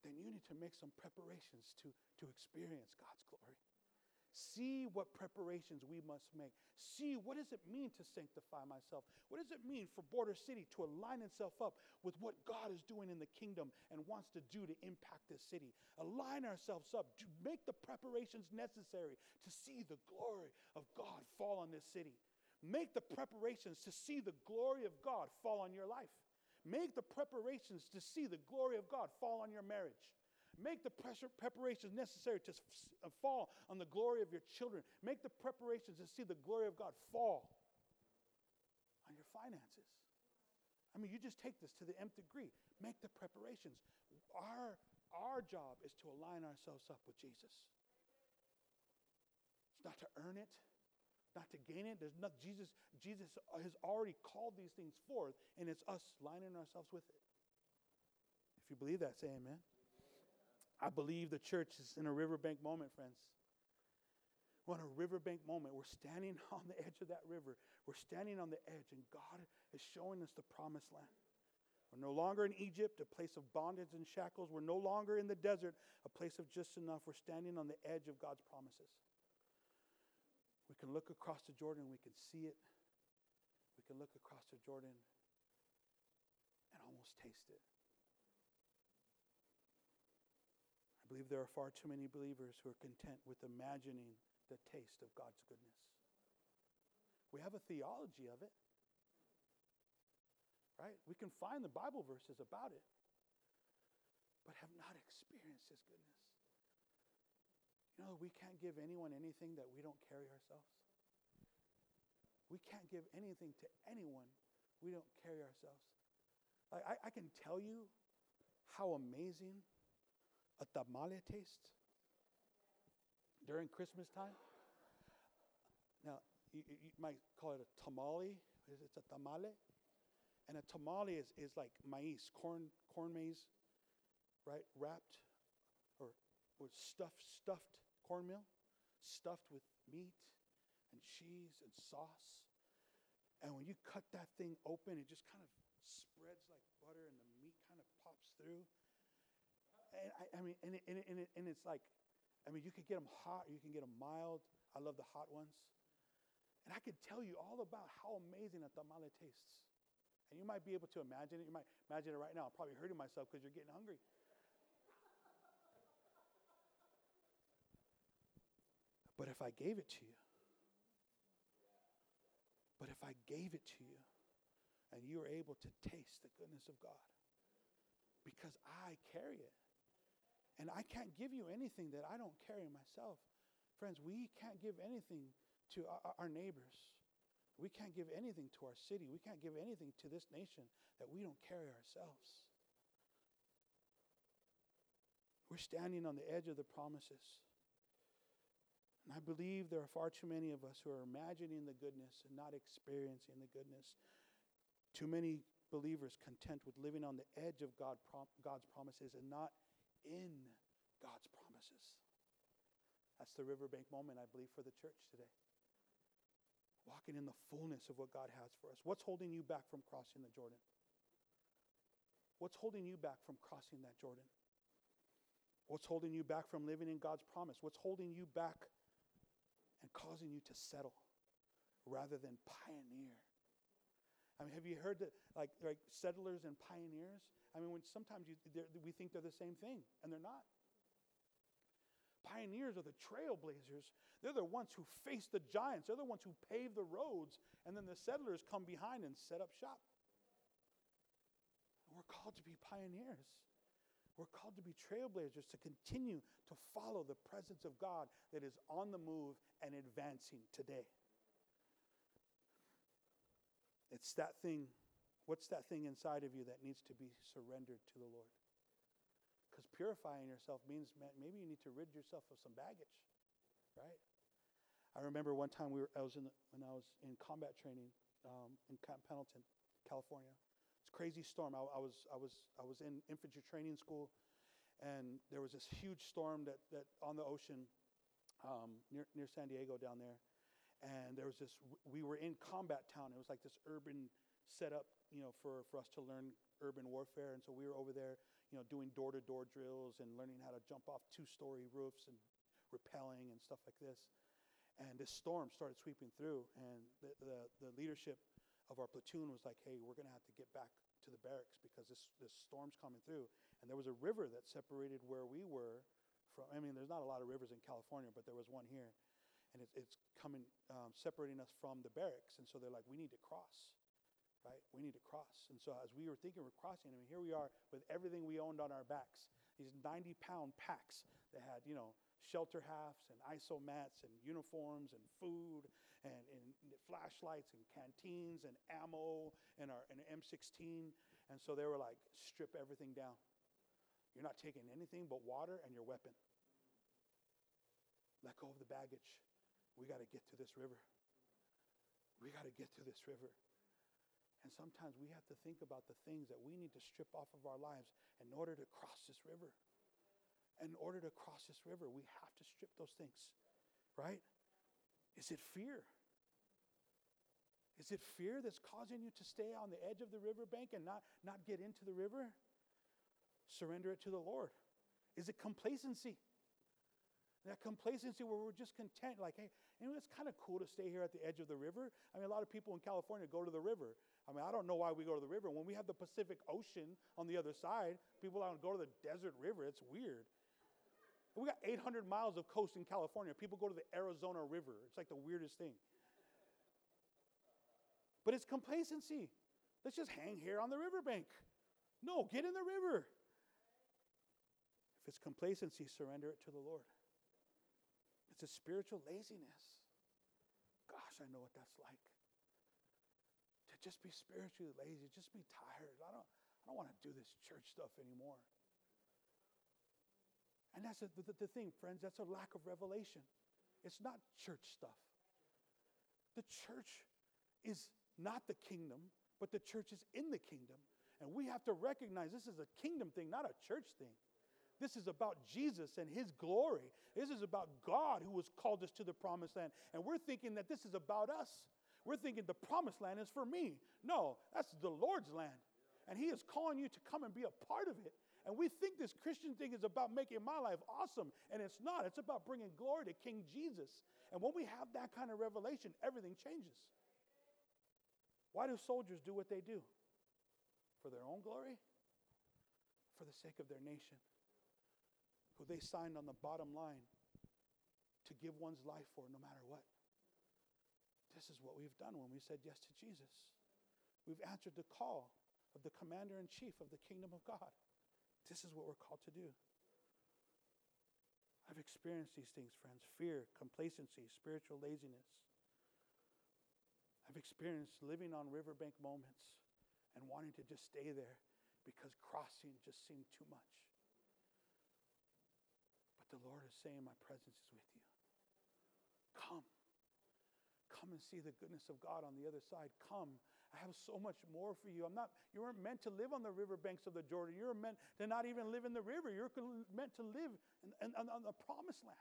Then you need to make some preparations to, to experience God's glory. See what preparations we must make. See what does it mean to sanctify myself? What does it mean for Border City to align itself up with what God is doing in the kingdom and wants to do to impact this city? Align ourselves up to make the preparations necessary to see the glory of God fall on this city. Make the preparations to see the glory of God fall on your life. Make the preparations to see the glory of God fall on your marriage. Make the preparations necessary to uh, fall on the glory of your children. Make the preparations to see the glory of God fall on your finances. I mean, you just take this to the nth degree. Make the preparations. Our, our job is to align ourselves up with Jesus. It's not to earn it, not to gain it. There's not Jesus. Jesus has already called these things forth, and it's us lining ourselves with it. If you believe that, say amen. I believe the church is in a riverbank moment, friends. We're in a riverbank moment. We're standing on the edge of that river. We're standing on the edge, and God is showing us the promised land. We're no longer in Egypt, a place of bondage and shackles. We're no longer in the desert, a place of just enough. We're standing on the edge of God's promises. We can look across the Jordan, we can see it. We can look across the Jordan and almost taste it. I believe there are far too many believers who are content with imagining the taste of God's goodness. We have a theology of it, right? We can find the Bible verses about it, but have not experienced His goodness. You know, we can't give anyone anything that we don't carry ourselves. We can't give anything to anyone we don't carry ourselves. Like, I, I can tell you how amazing a tamale taste during Christmas time. Now, you, you might call it a tamale. It's a tamale. And a tamale is, is like maize, corn, corn maize, right? Wrapped or, or stuffed, stuffed cornmeal, stuffed with meat and cheese and sauce. And when you cut that thing open, it just kind of spreads like butter and the meat kind of pops through and I, I mean, and, it, and, it, and, it, and it's like, I mean, you can get them hot, you can get them mild. I love the hot ones. And I could tell you all about how amazing a tamale tastes. And you might be able to imagine it. You might imagine it right now. I'm probably hurting myself because you're getting hungry. But if I gave it to you, but if I gave it to you and you were able to taste the goodness of God, because I carry it. And I can't give you anything that I don't carry myself. Friends, we can't give anything to our, neighbors. We can't give anything to our city. We can't give anything to this nation that we don't carry ourselves. We're standing on the edge of the promises. And I believe there are far too many of us who are imagining the goodness and not experiencing the goodness. Too many believers content with living on the edge of God, God's promises and not in God's promises. That's the riverbank moment, I believe, for the church today. Walking in the fullness of what God has for us. What's holding you back from crossing the Jordan? What's holding you back from crossing that Jordan? What's holding you back from living in God's promise? What's holding you back and causing you to settle rather than pioneer? I mean, have you heard that, like, like settlers and pioneers? I mean, when sometimes you, we think they're the same thing, and they're not. Pioneers are the trailblazers. They're the ones who face the giants. They're the ones who pave the roads, and then the settlers come behind and set up shop. We're called to be pioneers. We're called to be trailblazers, to continue to follow the presence of God that is on the move and advancing today. It's that thing. What's that thing inside of you that needs to be surrendered to the Lord? Because purifying yourself means maybe you need to rid yourself of some baggage, right? I remember one time we were, I was in the, when I was in combat training um, in Camp Pendleton, California. It's a crazy storm. I, I was I was I was in infantry training school, and there was this huge storm that that on the ocean um, near near San Diego down there, and there was this. We were in combat town. It was like this urban setup, you know, for for us to learn urban warfare, and so we were over there, you know, doing door to door drills and learning how to jump off two story roofs and rappelling and stuff like this. And this storm started sweeping through, and the, the, the leadership of our platoon was like, hey, we're going to have to get back to the barracks because this, this storm's coming through. And there was a river that separated where we were from. I mean, there's not a lot of rivers in California, but there was one here. And it, it's coming, um, separating us from the barracks. And so they're like, we need to cross, right? We need to cross. And so as we were thinking we're crossing, I mean, here we are with everything we owned on our backs, these 90 pound packs that had, you know, shelter halves and ISO mats and uniforms and food and, and flashlights and canteens and ammo and our and M16. And so they were like, strip everything down. You're not taking anything but water and your weapon. Let go of the baggage. We got to get to this river. We got to get to this river. And sometimes we have to think about the things that we need to strip off of our lives in order to cross this river in order to cross this river, we have to strip those things, right? Is it fear? Is it fear that's causing you to stay on the edge of the riverbank and not, not get into the river? Surrender it to the Lord. Is it complacency? That complacency where we're just content, like, hey, know, it's kind of cool to stay here at the edge of the river. I mean, a lot of people in California go to the river. I mean, I don't know why we go to the river. When we have the Pacific Ocean on the other side, people don't go to the desert river. It's weird. We got 800 miles of coast in California. People go to the Arizona River. It's like the weirdest thing. But it's complacency. Let's just hang here on the riverbank. No, get in the river. If it's complacency, surrender it to the Lord. It's a spiritual laziness. Gosh, I know what that's like. To just be spiritually lazy, just be tired. I don't, I don't want to do this church stuff anymore. And that's a, the, the thing, friends, that's a lack of revelation. It's not church stuff. The church is not the kingdom, but the church is in the kingdom. And we have to recognize this is a kingdom thing, not a church thing. This is about Jesus and his glory. This is about God who has called us to the promised land. And we're thinking that this is about us. We're thinking the promised land is for me. No, that's the Lord's land. And he is calling you to come and be a part of it. And we think this Christian thing is about making my life awesome, and it's not. It's about bringing glory to King Jesus. And when we have that kind of revelation, everything changes. Why do soldiers do what they do? For their own glory? For the sake of their nation, who they signed on the bottom line to give one's life for no matter what. This is what we've done when we said yes to Jesus. We've answered the call of the commander in chief of the kingdom of God. This is what we're called to do. I've experienced these things, friends fear, complacency, spiritual laziness. I've experienced living on riverbank moments and wanting to just stay there because crossing just seemed too much. But the Lord is saying, My presence is with you. Come. Come and see the goodness of God on the other side. Come I have so much more for you. I'm not, you weren't meant to live on the riverbanks of the Jordan. You're meant to not even live in the river. You're meant to live in, in, on the promised land.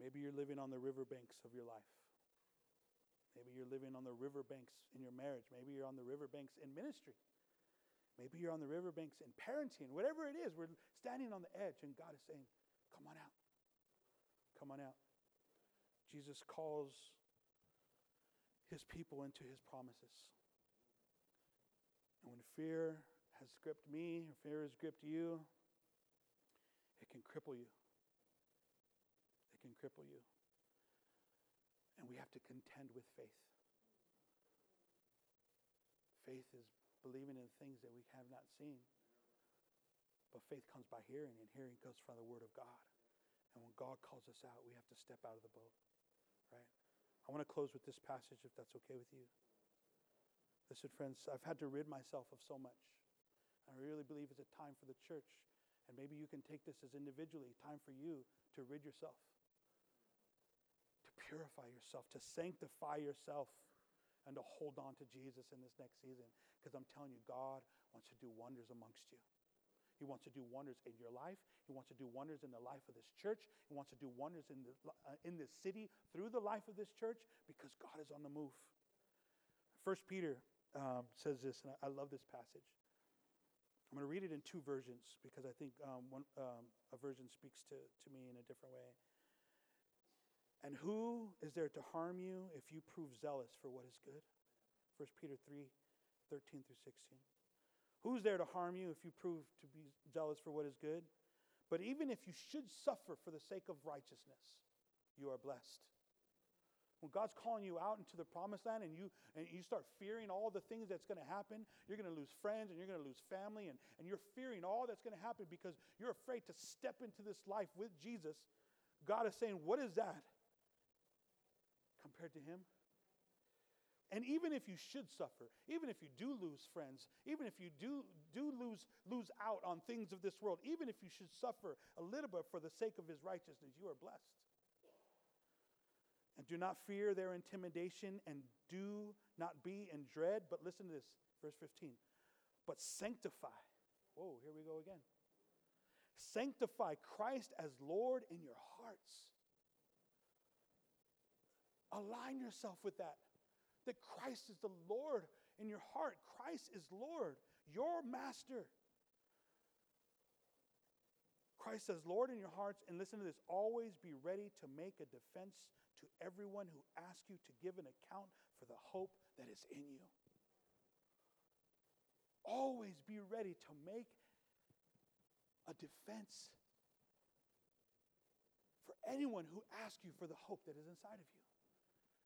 Maybe you're living on the riverbanks of your life. Maybe you're living on the riverbanks in your marriage. Maybe you're on the riverbanks in ministry. Maybe you're on the riverbanks in parenting. Whatever it is, we're standing on the edge, and God is saying, Come on out. Come on out. Jesus calls his people into his promises. And when fear has gripped me, or fear has gripped you, it can cripple you. It can cripple you. And we have to contend with faith. Faith is believing in things that we have not seen. But faith comes by hearing, and hearing comes from the Word of God. And when God calls us out, we have to step out of the boat, right? I want to close with this passage if that's okay with you. Listen, friends, I've had to rid myself of so much. I really believe it's a time for the church And maybe you can take this as individually time for you to rid yourself, purify yourself, to sanctify yourself, and to hold on to Jesus in this next season. Because I'm telling you, God wants to do wonders amongst you. He wants to do wonders in your life. He wants to do wonders in the life of this church. He wants to do wonders in, the, uh, in this city through the life of this church because God is on the move. First Peter um, says this, and I, I love this passage. I'm going to read it in two versions because I think um, one, um, a version speaks to, to me in a different way. And who is there to harm you if you prove zealous for what is good? 1 Peter 3 13 through 16. Who's there to harm you if you prove to be zealous for what is good? But even if you should suffer for the sake of righteousness, you are blessed. When God's calling you out into the promised land and you, and you start fearing all the things that's going to happen, you're going to lose friends and you're going to lose family, and, and you're fearing all that's going to happen because you're afraid to step into this life with Jesus. God is saying, What is that compared to Him? And even if you should suffer, even if you do lose friends, even if you do, do lose, lose out on things of this world, even if you should suffer a little bit for the sake of his righteousness, you are blessed. And do not fear their intimidation, and do not be in dread. But listen to this, verse 15. But sanctify. Whoa, here we go again. Sanctify Christ as Lord in your hearts. Align yourself with that. That Christ is the Lord in your heart. Christ is Lord, your master. Christ as Lord in your hearts, and listen to this always be ready to make a defense to everyone who asks you to give an account for the hope that is in you. Always be ready to make a defense for anyone who asks you for the hope that is inside of you.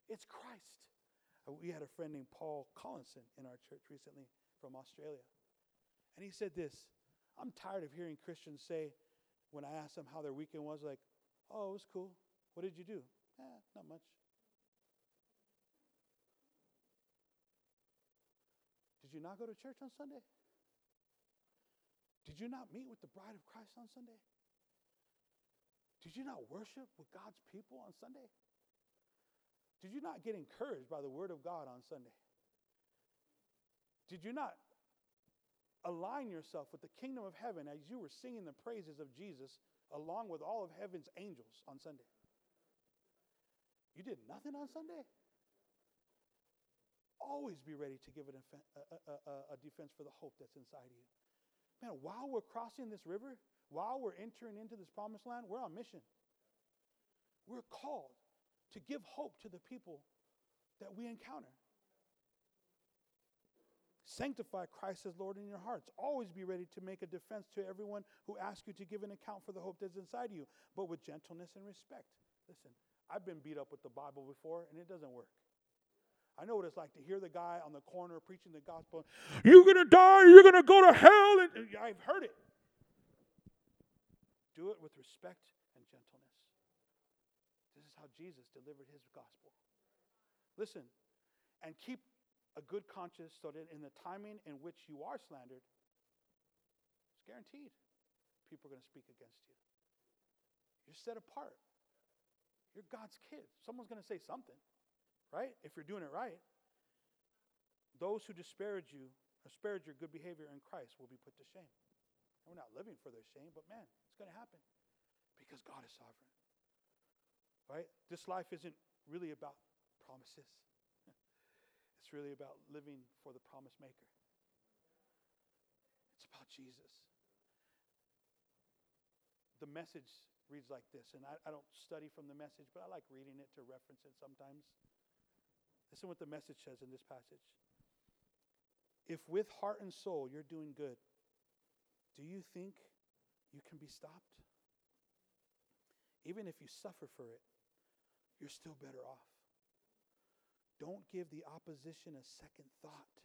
It's Christ. Uh, we had a friend named Paul Collinson in our church recently from Australia. And he said this I'm tired of hearing Christians say, when I asked them how their weekend was, like, oh, it was cool. What did you do? Eh, not much. Did you not go to church on Sunday? Did you not meet with the bride of Christ on Sunday? Did you not worship with God's people on Sunday? Did you not get encouraged by the word of God on Sunday? Did you not align yourself with the kingdom of heaven as you were singing the praises of Jesus along with all of heaven's angels on Sunday? You did nothing on Sunday? Always be ready to give a, a, a, a, defense for the hope that's inside of you. Man, while we're crossing this river, while we're entering into this promised land, we're on mission. We're called to give hope to the people that we encounter. Sanctify Christ as Lord in your hearts. Always be ready to make a defense to everyone who asks you to give an account for the hope that's inside you, but with gentleness and respect. Listen, I've been beat up with the Bible before, and it doesn't work. I know what it's like to hear the guy on the corner preaching the gospel. You're going to die. You're going to go to hell. And I've heard it. Do it with respect and gentleness. This is how Jesus delivered his gospel. Listen, and keep a good conscience so that in the timing in which you are slandered, it's guaranteed people are going to speak against you. You're set apart. You're God's kid. Someone's going to say something, right? If you're doing it right. Those who disparage you, disparage your good behavior in Christ, will be put to shame. And we're not living for their shame, but man, it's going to happen because God is sovereign. Right? This life isn't really about promises. it's really about living for the promise maker. It's about Jesus. The message reads like this, and I, I don't study from the message, but I like reading it to reference it sometimes. Listen what the message says in this passage. If with heart and soul you're doing good, do you think you can be stopped? Even if you suffer for it, you're still better off. Don't give the opposition a second thought.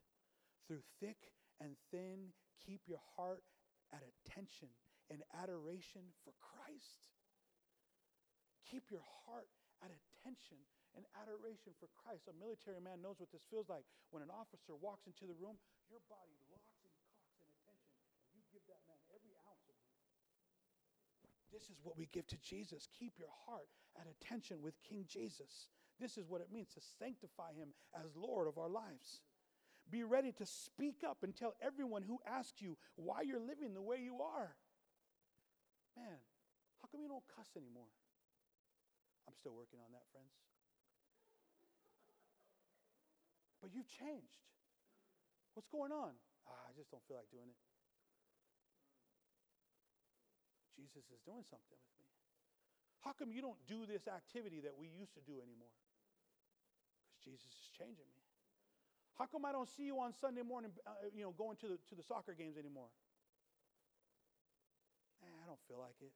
Through thick and thin, keep your heart at attention and adoration for Christ. Keep your heart at attention and adoration for Christ. A military man knows what this feels like. When an officer walks into the room, your body locks and cocks in attention. and You give that man every ounce of you. This is what we give to Jesus. Keep your heart at attention with King Jesus. This is what it means to sanctify him as Lord of our lives. Be ready to speak up and tell everyone who asks you why you're living the way you are. Man, how come you don't cuss anymore? I'm still working on that, friends. But you've changed. What's going on? Ah, I just don't feel like doing it. Jesus is doing something with me. How come you don't do this activity that we used to do anymore? Because Jesus is changing me. How come I don't see you on Sunday morning, uh, you know, going to the, to the soccer games anymore? I don't feel like it.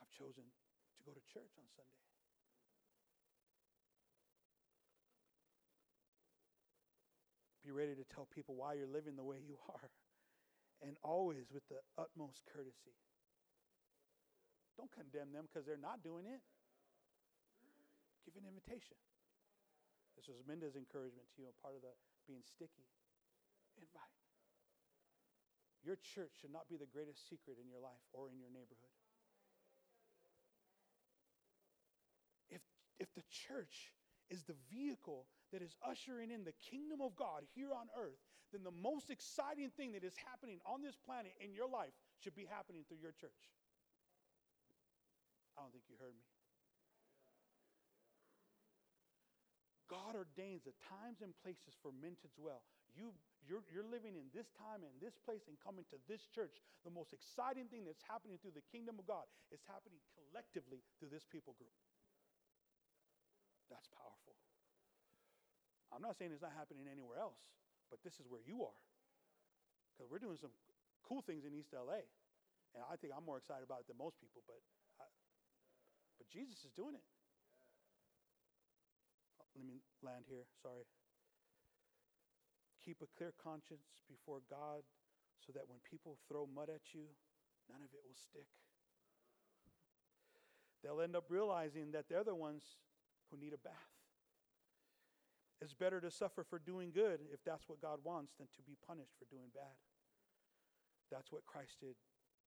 I've chosen to go to church on Sunday. Be ready to tell people why you're living the way you are, and always with the utmost courtesy. Don't condemn them because they're not doing it. Give an invitation. This was Minda's encouragement to you, a part of the being sticky. Invite. Your church should not be the greatest secret in your life or in your neighborhood. If, if the church is the vehicle that is ushering in the kingdom of God here on earth, then the most exciting thing that is happening on this planet in your life should be happening through your church. I don't think you heard me. God ordains the times and places for men to dwell. You, you're, you're living in this time and this place and coming to this church. The most exciting thing that's happening through the kingdom of God is happening collectively through this people group. That's powerful. I'm not saying it's not happening anywhere else, but this is where you are. Because we're doing some cool things in East LA. And I think I'm more excited about it than most people, but, Jesus is doing it oh, let me land here, sorry. Keep a clear conscience before God so that when people throw mud at you, none of it will stick. They'll end up realizing that they're the ones who need a bath. It's better to suffer for doing good if that's what God wants than to be punished for doing bad. That's what Christ did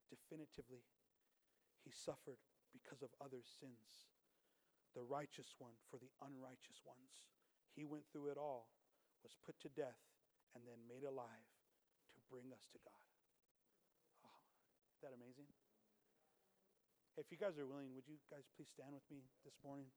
definitively. He suffered because of others' sins the righteous one for the unrighteous ones. He went through it all, was put to death, and then made alive to bring us to God. Ah, oh, is that amazing? If you guys are willing, would you guys please stand with me this morning?